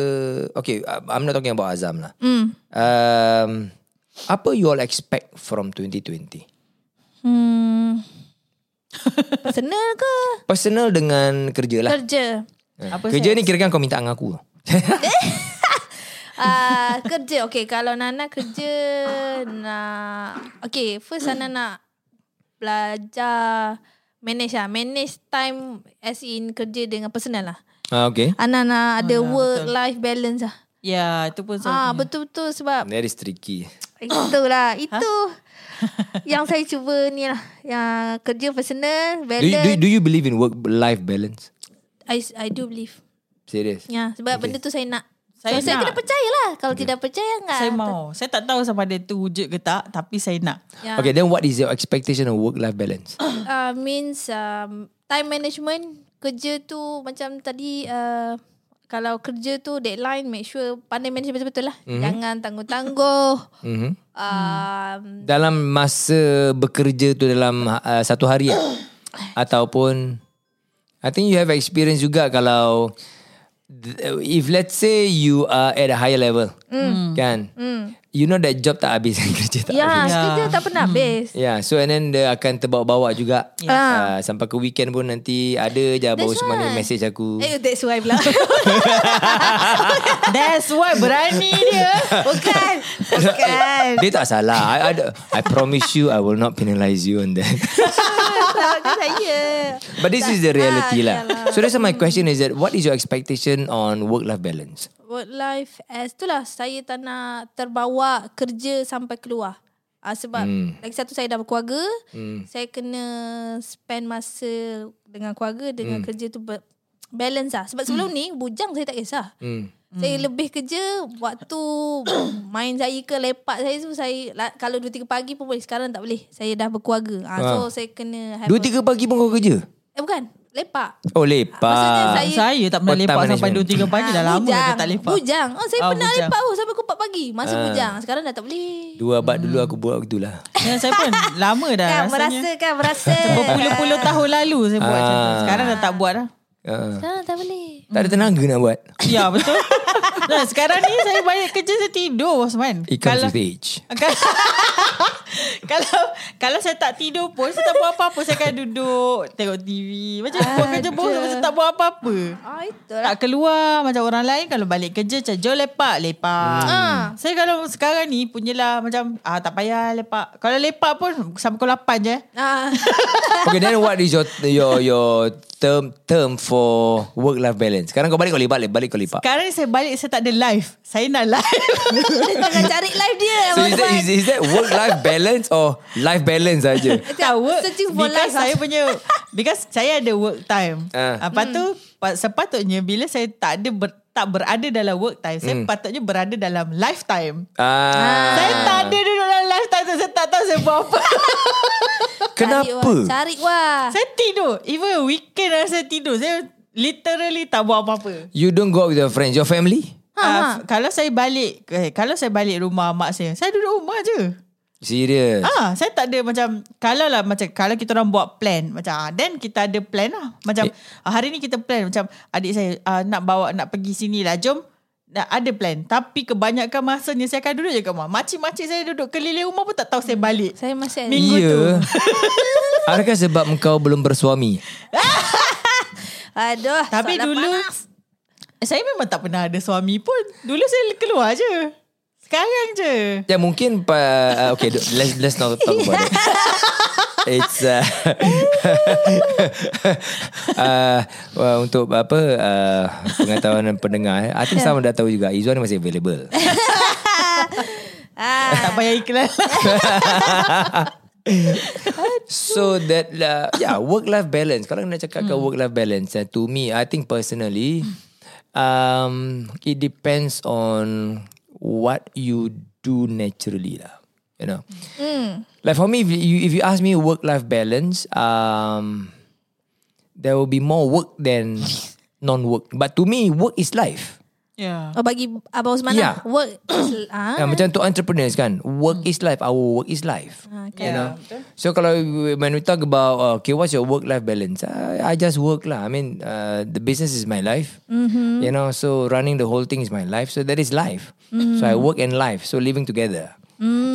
Okay I'm not talking about Azam lah Hmm. um, Apa you all expect from 2020 Hmm. Personal ke? Personal dengan kerja lah Kerja. Apa Kerja saya- ni kira kan kau minta dengan aku *laughs* Ah, kerja. Okay, kalau Nana kerja nak... Okay, first Nana nak belajar manage lah. Manage time as in kerja dengan personal lah. ah, Okay Ana nak ada ya, work-life balance lah. Ya, itu pun saya Ah, punya. betul-betul sebab That is tricky itulah. *coughs* Itu yang saya cuba ni lah. Yang kerja personal, do you, balance. do, do you believe in work-life balance? I, I do believe. Serious? Ya, sebab benda tu saya nak. Saya Saya, so, saya nak. kena percaya lah. Kalau tidak percaya enggak. Saya mau. Saya tak tahu sama ada tu wujud ke tak, tapi saya nak. Ya. Okay then what is your expectation of work-life balance? *coughs* uh, means um, time management kerja tu macam tadi uh, kalau kerja tu deadline make sure pandai manage betul-betul lah. Mm-hmm. Jangan tangguh-tangguh. mm-hmm. Um, Dalam masa bekerja tu dalam uh, satu hari eh? *coughs* Ataupun I think you have experience juga kalau if let's say you are at a higher level kan you know that job tak habis *laughs* kerja tak ya, habis Ya. kerja tak pernah habis. Yeah, so and then dia akan terbawa-bawa juga. Yes. Uh, sampai ke weekend pun nanti ada je baru That's semua why. message aku. Eh, that's why pula. *laughs* That's why berani dia. Bukan. *laughs* Bukan. Dia tak salah. I, I, I promise you I will not penalize you on that. Saya. But this is the reality Ah, lah. yalah. So that's my question is that what is your expectation on work-life balance? Work life as itulah saya tak nak terbawa kerja sampai keluar. Ah sebab Hmm. lagi satu saya dah berkeluarga, Hmm. saya kena spend masa dengan keluarga dengan Hmm. kerja tu ber- balance lah. Sebab sebelum ni bujang saya tak kisah. Hmm. Saya lebih kerja waktu *coughs* main saya ke lepak saya tu saya la- kalau 2 3 pagi pun boleh sekarang tak boleh. Saya dah berkeluarga. Ah so Ah. saya kena have Dua a- tiga pagi pun kau kerja? Eh bukan, lepak. Oh lepak. Maksudnya saya- Saya tak pernah lepak sampai management. 2 3 pagi dah lama dah tak lepak. Bujang. Oh, saya Ah, pernah bujang. lepak oh, sampai pukul pagi. Masa Ah. bujang. Sekarang dah tak boleh. Dua abad dulu aku buat gitulah. Ya, saya pun lama dah Kan rasanya. merasa kan merasa. Berpuluh-puluh tahun lalu saya buat macam tu. Sekarang dah tak buat dah. Uh, Sekarang tak boleh. tak ada tenaga nak buat. *laughs* Ya betul. *laughs* nah, sekarang ni saya balik kerja saya tidur Osman. It comes with age. *laughs* Kalau kalau kalau saya tak tidur pun saya tak buat apa-apa saya akan duduk tengok TV macam buat kerja pun saya tak buat apa-apa Ah, itulah. tak keluar macam orang lain kalau balik kerja macam jom lepak lepak Ah. saya kalau sekarang ni punyalah macam ah tak payah lepak kalau lepak pun sampai pukul 8 je Ah. Okay, then what is your your your term term for work life balance? Sekarang kau balik kau lepak, balik kau lepak. sekarang ni saya balik saya tak ada live saya nak live Dia tengah cari live dia. So is that, is, is that work life balance or life balance saja? *laughs* tak work Searching for because life. saya punya because saya ada work time. Ah. Uh. Lepas tu pa- sepatutnya bila saya tak ada ber, tak berada dalam work time, saya Hmm. patutnya berada dalam lifetime. Ah, Saya tak ada duduk dalam lifetime tu saya tak tahu saya buat apa. *laughs* kenapa? Cari wah. saya tidur. Even weekend lah saya tidur. Saya literally tak buat apa-apa. You don't go out with your friends, your family? Ha, Uh, ha. kalau saya balik eh, kalau saya balik rumah mak saya, saya duduk rumah je. Serious? Ah, saya tak ada macam kalau lah macam kalau kita orang buat plan macam ah, then kita ada plan lah. Macam Eh. ah, hari ni kita plan macam adik saya ah, nak bawa nak pergi sini lah. Jom ada plan. Tapi kebanyakan masanya saya akan duduk je kat rumah. Makcik-makcik saya duduk keliling rumah pun tak tahu saya balik. Saya masih ada. Minggu Ya. tu. *laughs* Adakah sebab engkau belum bersuami? *laughs* Aduh. Tapi dulu panas. saya memang tak pernah ada suami pun. Dulu saya keluar je. Sekarang je. Ya mungkin pa, uh, okay let's let's not talk about it. *laughs* It's uh, *laughs* uh, well, untuk apa uh, pengetahuan pendengar. I think sama dah tahu juga Izwan ni masih available. *laughs* Ah. Tak payah iklan. So that uh, yeah work life balance. Kalau nak cakap Hmm. work life balance, uh, to me I think personally, um, it depends on what you do naturally lah. You know, like for me, if you if you ask me work life balance, um, there will be more work than non work. But to me, work is life. Ya. Oh bagi Abang Osman Yeah. lah. Work. is- *coughs* ah. Yeah, macam untuk entrepreneurs kan Work is life Our work is life You know So kalau When we talk about uh, Okay what's your work life balance I, I just work lah I mean uh, The business is my life mm-hmm. You know So running the whole thing is my life So that is life mm-hmm. So I work and life So living together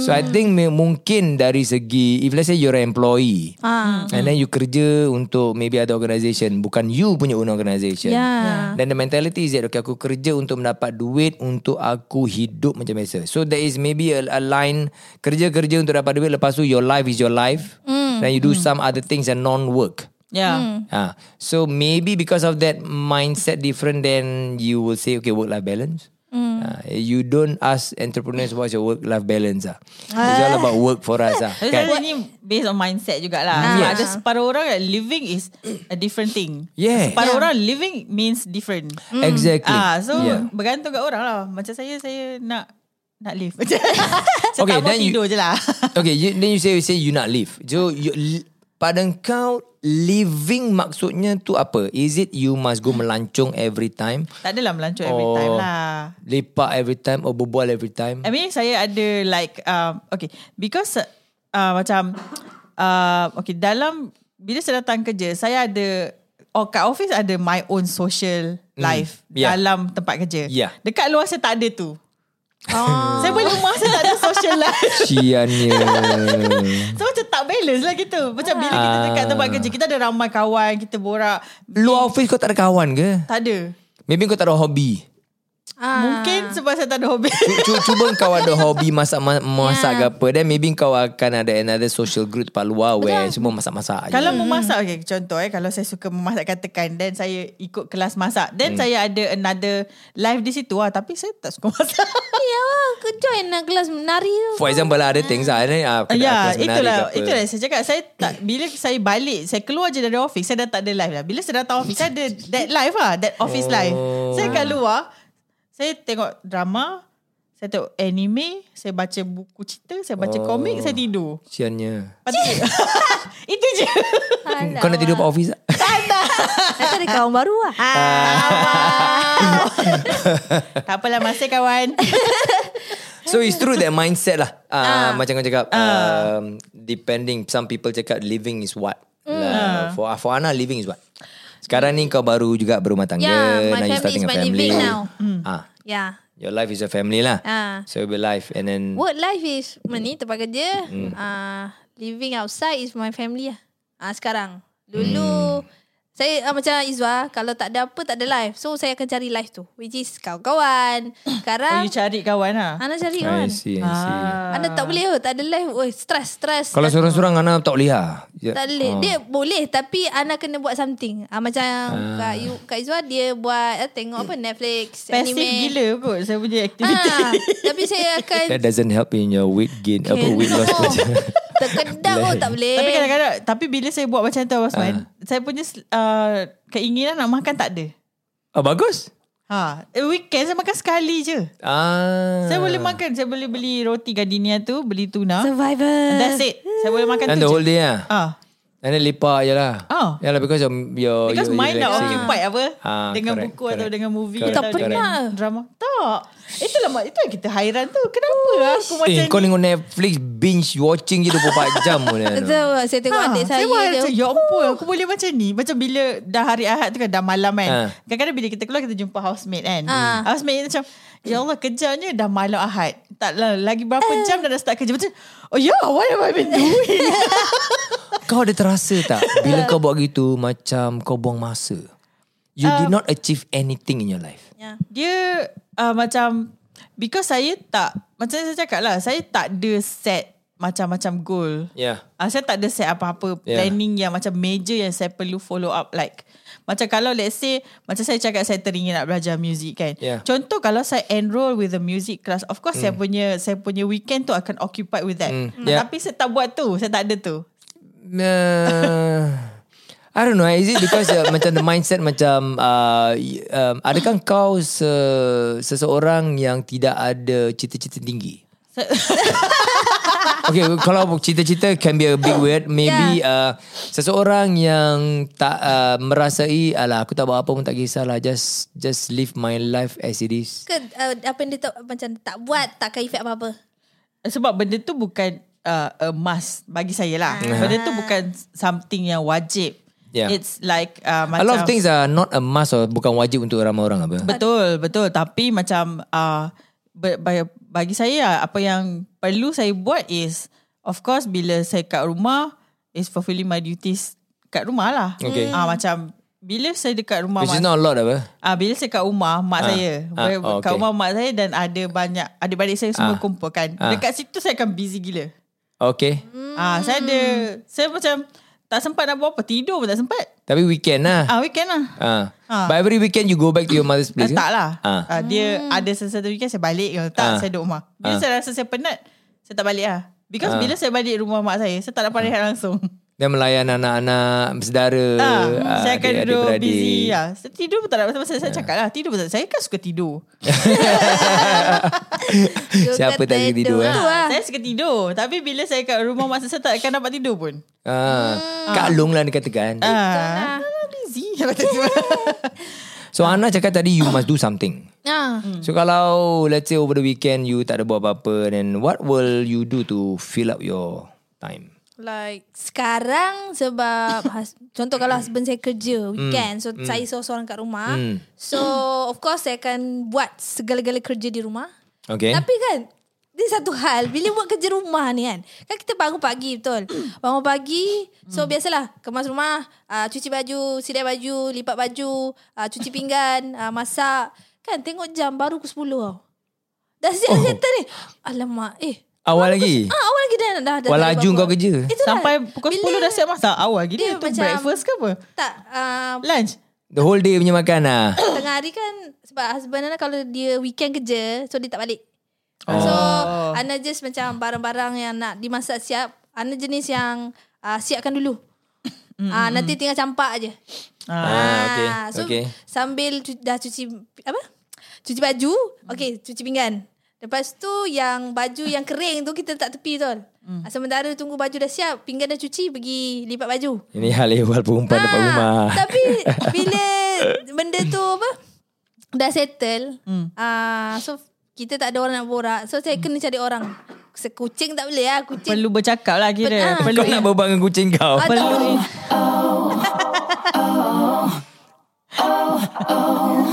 So I think mungkin dari segi if let's say you're an employee Ah. and then you kerja untuk maybe ada organisation bukan you punya own organisation. Yeah. Then the mentality is that okay aku kerja untuk mendapat duit untuk aku hidup macam biasa. So there is maybe a, a line kerja-kerja untuk dapat duit lepas tu your life is your life. Mm. Then you do some other things and non-work. Ya. Ah, so maybe because of that mindset different, then you will say, okay, work-life balance. Ah, you don't ask entrepreneurs what's your work-life balance. Ah. It's all about work for us. Ah. Kan? kan? ni based on mindset jugalah. Ah. Sebab Yes. ada separuh orang that living is a different thing. Yeah. Separuh Yeah. orang living means different. Exactly. Ah, so Yeah. bergantung kat orang lah. Macam saya, saya nak nak live. *laughs* saya Okay, tak mau then you- tidur je lah. Okay, you, then you say you say you not live. So you, pada kau living maksudnya tu apa? Is it you must go melancong every time? tak adalah melancong every time lah. Lepak every time or berbual every time? I mean saya ada like um, okay because uh, macam uh, okay dalam bila saya datang kerja saya ada oh kat office ada my own social life yeah. dalam tempat kerja. Yeah. Dekat luar saya tak ada tu. Oh. Saya balik rumah saya tak ada social life. Siannya. *laughs* So macam tak balance lah gitu. Macam bila kita dekat tempat kerja kita ada ramai kawan, kita borak. Luar office kau tak ada kawan ke? Tak ada. Maybe kau tak ada hobi. Ah. Mungkin sebab saya tak ada hobi. Cu- Cuba kau ada hobi masak ma- masak Yeah. ke apa Then maybe kau akan ada another social group tempat luar Where semua masak-masak je Kalau memasak okay, Contoh eh Kalau saya suka memasak katakan Then saya ikut kelas masak Then saya ada another Live di situ lah Tapi saya tak suka *laughs* masak Ya, aku join lah kelas menari tu. For example lah ada things lah ah, Ya kelas menari itulah. Itulah saya cakap Saya tak Bila saya balik Saya keluar je dari office Saya dah tak ada live lah Bila saya datang office Saya ada that live lah That office live Oh. Saya kat luar Saya tengok drama Saya tengok anime Saya baca buku cerita Saya baca Oh. komik Saya tidur Siannya *laughs* Itu je Alah, Kau nak tidur kat office tak? Nanti ada kawan baru lah. *laughs* Tak apalah masih kawan *laughs* So it's true that mindset lah. Uh, Macam kau cakap. Um, depending. Some people cakap living is what. Lah, for for Ana living is what. Sekarang ni kau baru juga berumah tangga. Yeah, my now you family starting is a my family. living now. Ah, Yeah. your life is a family lah. Ah. So it'll be life and then Work life is ni tempat kerja. Hmm. Ah, living outside is my family lah. Ah sekarang. Dulu saya ah, macam Izwa kalau tak ada apa tak ada life. So saya akan cari life tu which is kawan-kawan. *coughs* Oh, Sekarang you cari kawan lah. Ana cari I kawan. see, I see. Ana tak boleh oh, tak ada life. Oi, stress, stress. Kalau seorang-seorang Ana tak boleh lah. Tak boleh. Oh. Dia boleh tapi Ana kena buat something. Ah macam Kak, Yu, Kak Izwa dia buat eh, tengok apa Netflix, Passive anime. gila kot saya punya aktiviti. Ah, tapi saya *laughs* akan That doesn't help in your weight gain apa weight loss. *laughs* No. Terkedak oh tak boleh. Tapi kadang-kadang Tapi bila saya buat macam tu Osman Ah. Saya punya uh, Keinginan nak makan tak ada Oh bagus. Ha, eh, weekend saya makan sekali je. Ah. Saya boleh makan, saya boleh beli roti gardenia tu, beli tuna. Survivor. That's it. Saya boleh makan And tu the je. whole day lah. Ah, And then lepak je lah. Ah. Yalah because of your because your mind nak occupied apa Ah, dengan correct, buku atau correct. dengan movie Correct, atau Tak dengan pernah. drama. Tak. Itulah mak- itu yang kita hairan tu. Kenapa aku macam Eh, ni? kau tengok Netflix binge watching je 24 *laughs* jam pun. ya? Betul. Saya tengok Ha, adik saya. saya dia. macam Ya ampun Aku boleh macam ni Macam bila Dah hari Ahad tu kan Dah malam kan Ha. Kadang-kadang bila kita keluar Kita jumpa housemate kan Ha. Housemate ni macam Ya Allah kejarnya Dah malam Ahad Taklah Lagi berapa jam Dah dah start kerja Macam Oh ya yeah, What have I been doing *laughs* Kau ada terasa tak bila kau buat gitu macam kau buang masa. You did not achieve anything in your life. Ya. Dia uh, Macam Because saya tak Macam saya cakap lah Saya tak ada set Macam-macam goal Yeah. Uh, saya tak ada set apa-apa Yeah. planning yang macam major yang saya perlu follow up like macam kalau let's say macam saya cakap saya teringin nak belajar music kan. Yeah. Contoh kalau saya enroll with the music class of course saya punya saya punya weekend tu akan occupied with that. Mm, Mm. yeah. Tapi saya tak buat tu, saya tak ada tu. Uh, *laughs* I don't know. Is it because uh, macam the mindset macam uh, um, adakah kau se, seseorang yang tidak ada cita-cita tinggi? *laughs* Okay, kalau cita-cita can be a big word. Maybe uh, seseorang yang tak uh, merasai, alah aku tak buat apa pun tak kisahlah. Just just live my life as it is. Ke uh, apa yang dia tak, macam tak buat tak akan efek apa-apa. Sebab benda tu bukan uh, a must bagi saya lah. Benda tu bukan something yang wajib. Yeah. It's like uh, A macam lot of things are not a must or bukan wajib untuk ramai orang apa. Betul, betul. Tapi macam uh, bagi saya apa yang perlu saya buat is of course bila saya kat rumah is fulfilling my duties kat rumah lah. Okay. Ah uh, macam bila saya dekat rumah Which is not a lot apa. ah bila saya kat rumah mak Ah, saya, ah, ber- oh, kat okay. rumah mak saya dan ada banyak adik-beradik saya semua Ah, kumpul kan. ah. Dekat situ saya akan busy gila. Okay. Ah saya ada saya macam tak sempat nak buat apa, tidur pun tak sempat. Tapi weekend lah. Ah weekend lah. Ah. Ah. But every weekend you go back to your mother's place ke? tak lah. Ah. Uh, dia ada sesuatu weekend saya balik. Kalau tak, Ah. saya duduk rumah. Bila Ah. saya rasa saya penat, saya tak balik lah. Because Ah. bila saya balik rumah mak saya, saya tak dapat rehat langsung. Dia melayan anak-anak, saudara, Ah, ah, saya akan duduk busy. Ya. Saya tidur pun tak dapat. Saya, saya cakap lah, tidur pun tak. Saya kan suka tidur. *laughs* Siapa tak suka tidur? Tu lah. Saya suka tidur. Tapi bila saya kat rumah mak saya, tak akan dapat tidur pun. Ah, Kak Long lah dia katakan. Ah, busy. Tiba-tiba. *laughs* So Ana cakap tadi you must do something. Ah. So kalau let's say over the weekend you tak ada buat apa-apa then what will you do to fill up your time? Like sekarang sebab *laughs* has, contoh kalau husband saya kerja weekend so saya seorang-seorang kat rumah. Hmm. So of course saya akan buat segala-gala kerja di rumah. Okay. Tapi kan dia satu hal bila buat kerja rumah ni kan kan kita bangun pagi betul bangun pagi so biasalah kemas rumah uh, cuci baju sidai baju lipat baju uh, cuci pinggan uh, masak kan tengok jam baru ke 10 tau dah siap oh. ni alamak eh Awal lagi? ah awal lagi dah dah, dah Walaju dah kau kerja? Itulah. Sampai pukul 10 dah siap masak. Awal gini Dia tu macam- breakfast ke apa? tak uh, Lunch? The whole day punya makan lah. *coughs* tengah hari kan sebab husband Ana kalau dia weekend kerja so dia tak balik. Oh. So Ana just macam barang-barang yang nak dimasak siap. Ana jenis yang uh, siapkan dulu. Ah uh, nanti tinggal campak aje. Ah, okay. So Okay. sambil cu- dah cuci apa? Cuci baju, okey, cuci pinggan. Lepas tu yang baju yang kering tu kita letak tepi tu. Hmm. Sementara tunggu baju dah siap, pinggan dah cuci, pergi lipat baju. Ini hal ehwal perempuan depan Ah, rumah. Tapi *laughs* bila benda tu apa dah settle, hmm. uh, so kita tak ada orang nak borak. So saya kena cari orang. Sekucing tak boleh lah. Kucing. Perlu bercakap lah kira. Ben- ah. Perlu Kau nak berbang dengan kucing kau. Ah, perlu *laughs* *laughs* tak.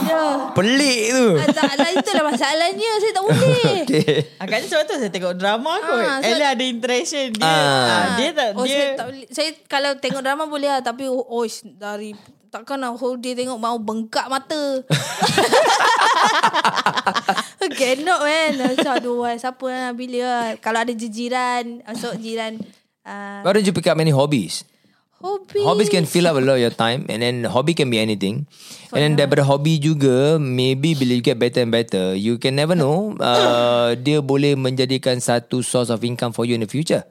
Ya. Pelik tu. Ah, tak lah itulah masalahnya. Saya tak boleh. *laughs* Okay. Agaknya sebab tu saya tengok drama kot. Ah, so- Ella ada interaction dia. Ah. Ah, dia tak oh, dia saya tak boleh. Saya kalau tengok drama boleh lah. Tapi oh, oh dari takkan nak whole day tengok mau bengkak mata. *laughs* *laughs* Cannot man. Macam, Aduh, siapa nak bila lah. Kalau ada jiran, masuk jiran. Uh, Why don't you pick up many hobbies? Hobi. Hobbies can fill up a lot of your time and then hobby can be anything. And then daripada hobby juga maybe bila you get better and better you can never know *laughs* uh, dia boleh menjadikan satu source of income for you in the future.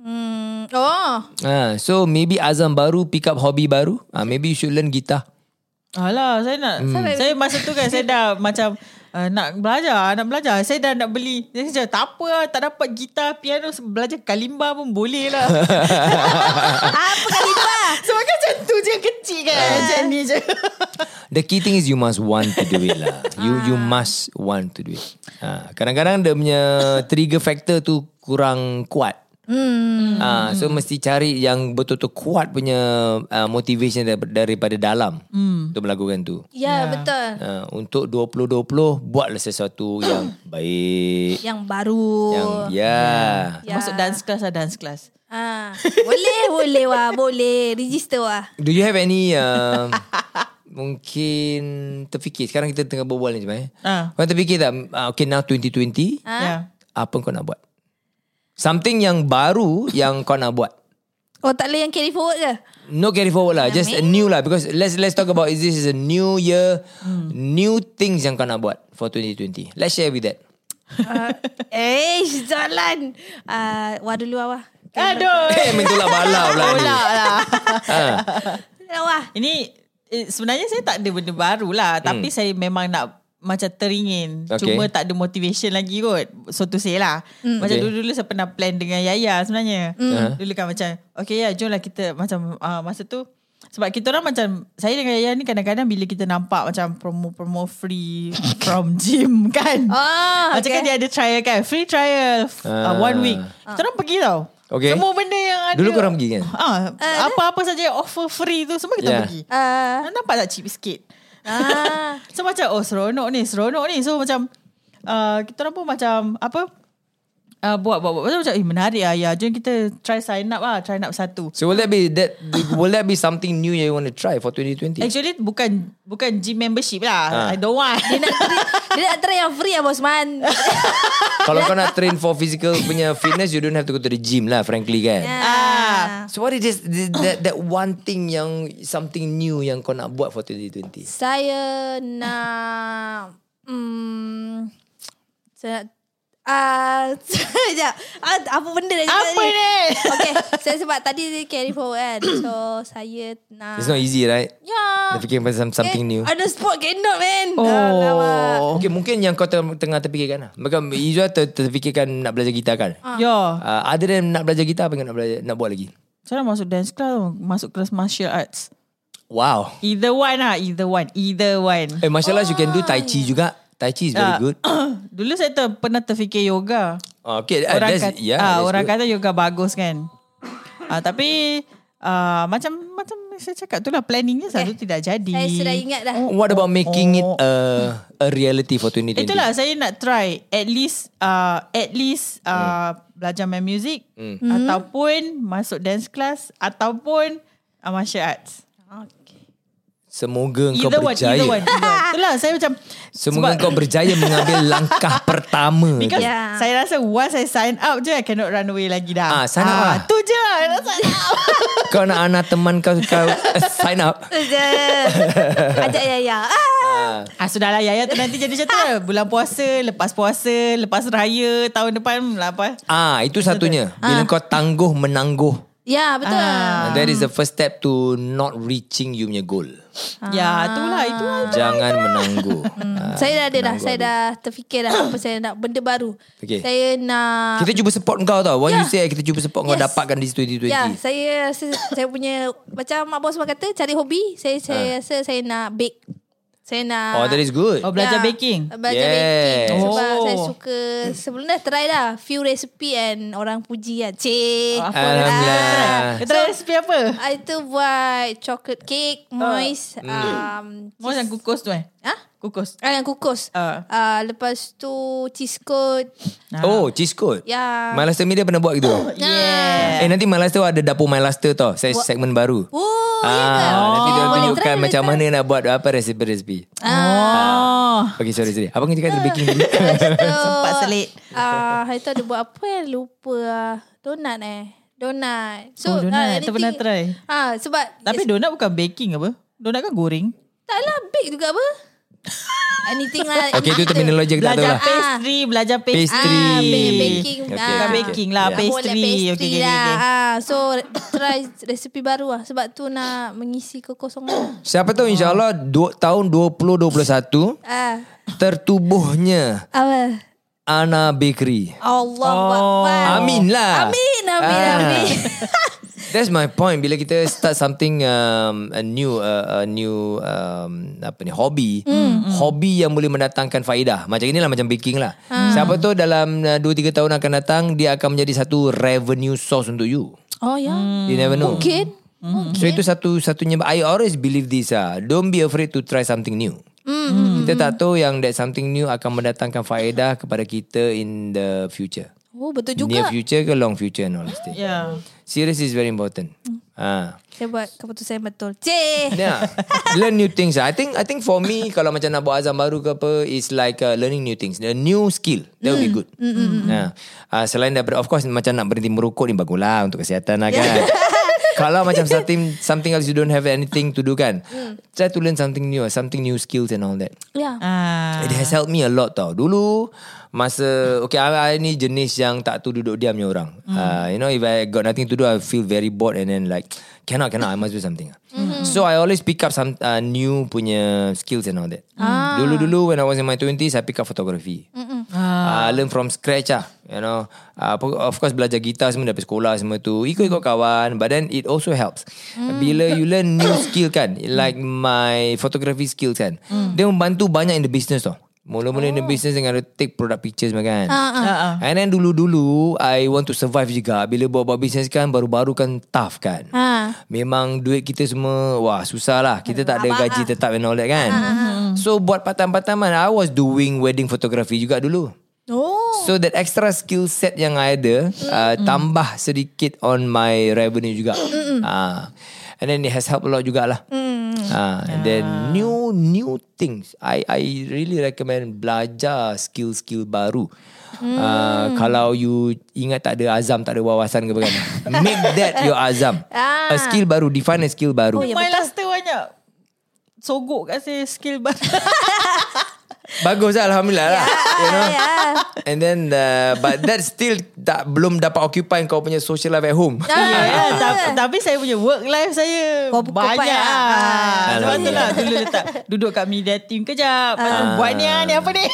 Hmm, oh. Ah, so maybe Azam baru pick up hobby baru. Ah, maybe you should learn guitar. Alah saya nak Hmm. Saya masa tu kan Saya dah *laughs* macam uh, Nak belajar Nak belajar Saya dah nak beli Saya cakap tak apa lah Tak dapat gitar Piano Belajar kalimba pun boleh lah *laughs* *laughs* Apa kali tu lah? Sebab kan macam tu je Kecil kan Macam ni je *laughs* The key thing is you must want to do it lah. You you must want to do it. Ha, kadang-kadang dia punya trigger factor tu kurang kuat. Hmm. Ha, so mesti cari yang betul-betul kuat punya uh, motivation daripada, daripada dalam hmm. untuk melakukan tu. Ya, betul. Ha, untuk 2020 buatlah sesuatu yang baik. Yang baru. Yang ya. Ya. Masuk dance class lah Dance class Ah, boleh, *laughs* boleh wah, boleh. Register wah. Do you have any uh, *laughs* mungkin terfikir sekarang kita tengah berbual ni sebenarnya. Ah. Kau terfikir tak uh, okay now 2020 Ah. Ya apa kau nak buat? Something yang baru yang kau nak buat. Oh, tak boleh yang carry forward ke? No carry forward lah, just a new lah because let's let's talk about is this is a new year, new things yang kau nak buat for 2020. Let's share with that. Uh, eh, jalan. Uh, wah dulu lah, wah. Aduh Eh, main tolak bala pula ni. Pula lah Ha. Wah. Ini eh, Sebenarnya saya tak ada benda baru lah Tapi saya memang nak Macam teringin Okay. Cuma tak ada motivation lagi kot So to say lah Macam Okay. dulu-dulu saya pernah plan dengan Yaya sebenarnya Mm. Dulu kan macam Okay ya jom lah kita Macam uh, masa tu sebab kita orang macam Saya dengan Yaya ni kadang-kadang Bila kita nampak Macam promo-promo free *laughs* From gym kan Ah, Macam okay. kan dia ada trial kan Free trial uh, Ah. One week Kita orang pergi tau Okay. Semua benda yang ada Dulu korang pergi kan? Ah, apa-apa saja offer free tu semua kita Yeah. pergi. Uh, Nampak tak cheap sikit? Ah, *laughs* So macam oh seronok ni, seronok ni. So macam uh, kita orang pun macam apa? Uh, buat buat buat macam macam eh menarik ah ya jom kita try sign up lah try up satu So will that be that will that be something new you want to try for 2020? actually bukan bukan gym membership lah Ah. I don't want dia nak try, dia nak try yang free lah Bosman. *laughs* Kalau kau nak train for physical punya fitness, you don't have to go to the gym lah, frankly kan. ah So what is this, this that that one thing yang something new yang kau nak buat for 2020? Saya nak hmm, saya nak Ah, *laughs* sekejap. Ah, apa benda dah cakap Apa tadi? ni? Okay, saya sebab tadi dia carry forward kan. So, saya nak... It's not easy, right? Ya. Nak fikir pasal something new. Ada sport cannot, man. Oh. Alamak. Okay, mungkin yang kau tengah, tengah terfikirkan lah. Macam Izzuan ter, terfikirkan nak belajar gitar kan? Yo Uh, other than nak belajar gitar, apa yang nak belajar, nak buat lagi? Saya nak masuk dance class Masuk kelas martial arts Wow. Either one lah Either one Either one Eh, mashallah you can do Tai Chi juga. Tai Chi is very Ah. good. *coughs* Dulu saya ter, pernah terfikir yoga Oh, okay, uh, orang kata, yeah, ah, that's orang good. kata yoga bagus kan. Ah, tapi ah, macam macam saya cakap tu lah planningnya selalu tidak jadi. Saya sudah ingat dah. What about making it Oh. a, a reality for 2020? Itulah saya nak try at least uh, at least uh, belajar main music Hmm. ataupun masuk dance class ataupun uh, martial arts. Semoga kau Either one, berjaya. either one. Either one. Itulah saya macam Semoga kau berjaya mengambil langkah *laughs* pertama. Because Yeah. saya rasa once I sign up je I cannot run away lagi dah. Ah, sign up lah. Tu je lah. I nak sign up. *laughs* kau nak anak teman kau, kau uh, sign up. *laughs* Ajak Yaya. Ah. Ah sudahlah Yaya tu nanti jadi macam tu lah. Bulan puasa, lepas puasa, lepas raya, tahun depan lah apa. Ah, itu satunya. Bila kau tangguh menangguh. Ya, betul. Ah. That is the first step to not reaching you punya goal. Ya, itulah itu. Jangan menangguh. Ah, Saya dah ada dah. Saya habis. dah terfikir dah apa saya nak. Benda baru. Okay. Saya nak... Kita cuba support kau tau. What Ya. you say kita cuba support kau Yes. dapatkan di 2020. Ya, saya, saya saya punya macam mak bos kata cari hobi. Saya saya Ah. rasa saya nak bake. Saya nak Oh, that is good. Oh, belajar Ya, baking. Belajar Yes. baking Sebab Oh. saya suka Sebelum dah try dah Few recipe and Orang puji kan Cik Apa? Alhamdulillah. Try resipi apa? I tu buat chocolate cake, moist, um, Mau yang kukus tu eh? ah, Kukus. ah yang kukus. Ah. Uh, lepas tu cheese coat. Oh, cheese code. Ya. My Laster Media pernah buat gitu. Yeah. Eh nanti My Laster ada dapur My Laster tau. Saya segmen baru. Oh, ah, ya ke? nanti dia Boleh tunjukkan try, macam try. mana nak buat apa resipi-resipi. Oh. Okay, sorry, sorry. Abang cakap ada baking *laughs* tadi. Sempat selit. Ah, hari tu ada buat apa yang lupa ah. Donut eh. Donut. Oh, donut. ah, Tak pernah try. Ah, sebab Tapi donut bukan baking apa? Donut kan goreng. taklah bake juga apa? *laughs* Anything lah. okay, itu terminologi kita tahu Belajar lah. pastry, belajar pastry. Pastry. Ah, ba- baking. Okay, ah. Bukan okay. baking lah, Yeah. pastry. Pastry okay, okay, lah. okay. Ah, so try resipi baru lah. Sebab tu nak mengisi kekosongan. *coughs* Siapa tahu insyaAllah du- tahun 2021 ah, tertubuhnya apa? Ana Bakery. Allah Oh. Amin lah. Amin, amin, Ah. amin. *laughs* That's my point. Bila kita start something um, a new uh, a new um, apa ni hobby, Hmm, hobby yang boleh mendatangkan faedah. Macam inilah macam baking lah. Ah. Siapa tahu dalam uh, 2 3 tahun akan datang dia akan menjadi satu revenue source untuk you. Oh ya. You never know. Mungkin. So itu satu satunya I always believe this ah. Don't be afraid to try something new. Hmm, Kita tak tahu yang that something new akan mendatangkan faedah kepada kita in the future. Oh, betul Near juga. future ke long future and all that thing. Yeah. Serious is very important. Hmm. Ah. Saya buat keputusan yang betul. Cik. Yeah. Learn new things. I think I think for me kalau macam nak buat azam baru ke apa is like uh, learning new things. A new skill. That would be good. Yeah. Uh, selain daripada of course macam nak berhenti merokok ni baguslah untuk kesihatan lah kan. *laughs* kalau macam something something else you don't have anything to do kan. Try to learn something new, something new skills and all that. Ya. Ah. It has helped me a lot tau. Dulu masa okay I, I ni jenis yang tak tu duduk diamnya orang. Mm. Uh, you know if I got nothing to do I feel very bored and then like cannot cannot I must do something. Mm-hmm. So I always pick up some uh, new punya skills and all that. Ah. Dulu-dulu when I was in my 20s I pick up photography. Mm-hmm. Uh, learn from scratch lah You know. Uh, Of course belajar gitar semua Daripada sekolah semua tu Ikut-ikut kawan But then it also helps. Bila you learn new skill kan Like my photography skills kan Dia membantu banyak in the business tau. Mula-mula in the business Dengan ada take product pictures kan. Ah, ah. And then dulu-dulu I want to survive juga. Bila buat-buat business kan Baru-baru kan tough kan. Ha. Memang duit kita semua Wah susah lah. Kita tak ada gaji tetap and all that kan. So buat part-time-part-time I was doing wedding photography juga dulu Oh. So that extra skill set yang I ada uh, Tambah sedikit on my revenue juga. Uh, And then it has helped a lot jugalah. Uh, And then new new things. I I really recommend belajar skill-skill baru. Uh, kalau you ingat tak ada azam tak ada wawasan ke apa kan? *laughs* Make that your azam. A skill baru define a skill baru. Oh, ya, My betul. last tu banyak. Sogok kat saya skill baru. *laughs* bagus lah alhamdulillah lah you know Ya. and then uh, but that still tak belum dapat occupy kau punya social life at home Ya, ya. tapi, tapi saya punya work life saya Kau banyak. lah. Ah. Sebab tu lah dulu letak duduk kat media team kejap. Tu buat ni ah, ni apa ni?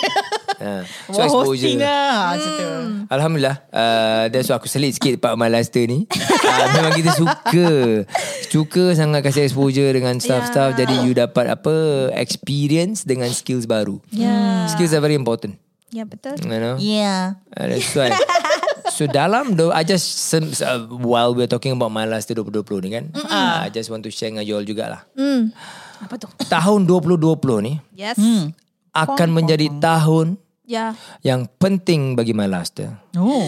uh, *laughs* so Buat exposure hosting lah. Tu. Alhamdulillah uh, That's why aku selit sikit Pak My Luster ni uh, Memang kita suka Suka sangat kasih exposure Dengan staff-staff Ya. Jadi you dapat apa Experience Dengan skills baru Ya. Skills are very important Ya betul. You know Yeah. uh, That's why *laughs* So dalam do I just uh, While we're talking about My Luster 2020 ni kan uh, I just want to share dengan you all jugalah Hmm. Apa tu? Tahun 2020 ni Yes. Hmm. Akan menjadi tahun Ya. Yang penting bagi My Luster Oh.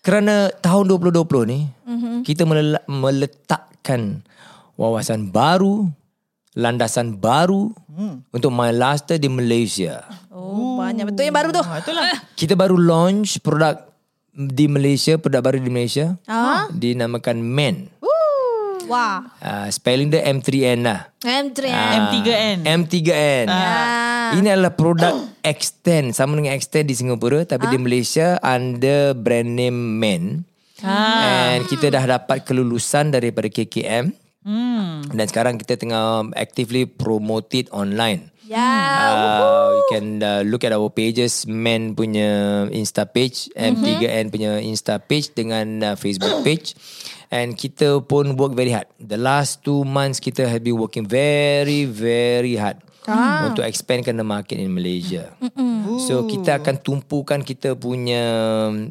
Kerana tahun 2020 ni Mhm. mm-hmm. kita mele- meletakkan wawasan baru, landasan baru mm. untuk My Luster di Malaysia. Oh, banyak betul yang baru tu. Ah, itulah. *laughs* Kita baru launch produk di Malaysia, produk baru di Malaysia. Ah. Dinamakan Men. Wah. Uh, spelling dia M3N lah. M3. Ah, M3N. M3N. Ah. Ini adalah produk *coughs* Extend sama dengan Extend di Singapura tapi di Malaysia under brand name Men. And kita dah dapat kelulusan daripada KKM. Hmm. Dan sekarang kita tengah actively promote it online. Ya. Uh, you can uh, look at our pages Men punya Insta page M3N punya Insta page Dengan uh, Facebook *coughs* page And kita pun work very hard The last two months Kita have been working very very hard Ah. untuk expandkan the market in Malaysia. So kita akan tumpukan kita punya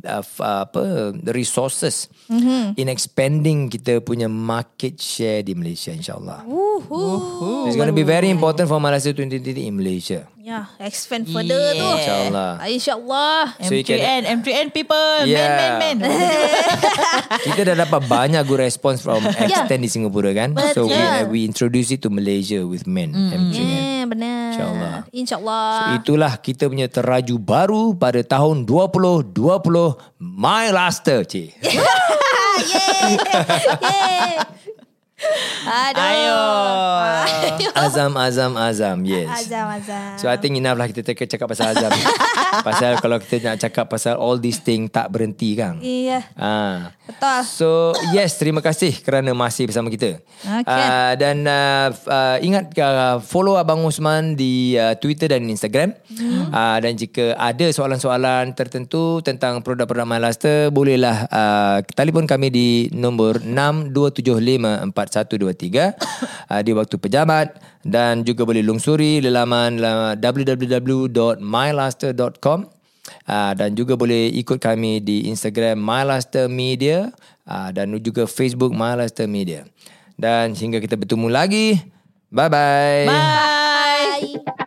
uh, uh, apa resources Mm-hmm. in expanding kita punya market share di Malaysia insyaallah. Uhuh. It's going to be very important for Malaysia 2020 in Malaysia. Ya, expand further tu. Yeah. InsyaAllah. Ah, InsyaAllah. So you can- M3N, M3N people. Yeah. Man, man, man. *laughs* Kita dah dapat banyak good response from *laughs* extend di Singapura kan. So we, Betul. we introduce it to Malaysia with men. M3N. Ya, benar. InsyaAllah. InsyaAllah. Itulah kita punya teraju baru pada tahun 2020 My Luster cik. *laughs* Ah, Yeay. Aduh. Ayo. Azam Azam Azam yes. Azam, Azam. So I think enough lah kita cakap, cakap pasal Azam. *laughs* pasal kalau kita nak cakap pasal all these thing tak berhenti kan. Iya. Ah. Betul. So yes terima kasih kerana masih bersama kita. Okay. Uh, dan uh, uh, ingat uh, follow Abang Usman di uh, Twitter dan Instagram. Hmm. Uh, dan jika ada soalan-soalan tertentu tentang produk-produk MyLaster bolehlah uh, telefon kami di nombor 62754123 uh, *coughs* di waktu pejabat dan juga boleh lungsuri laman www.mylaster.com Uh, dan juga boleh ikut kami di Instagram MyLaster Media uh, dan juga Facebook MyLaster Media. Dan hingga kita bertemu lagi. Bye-bye. Bye.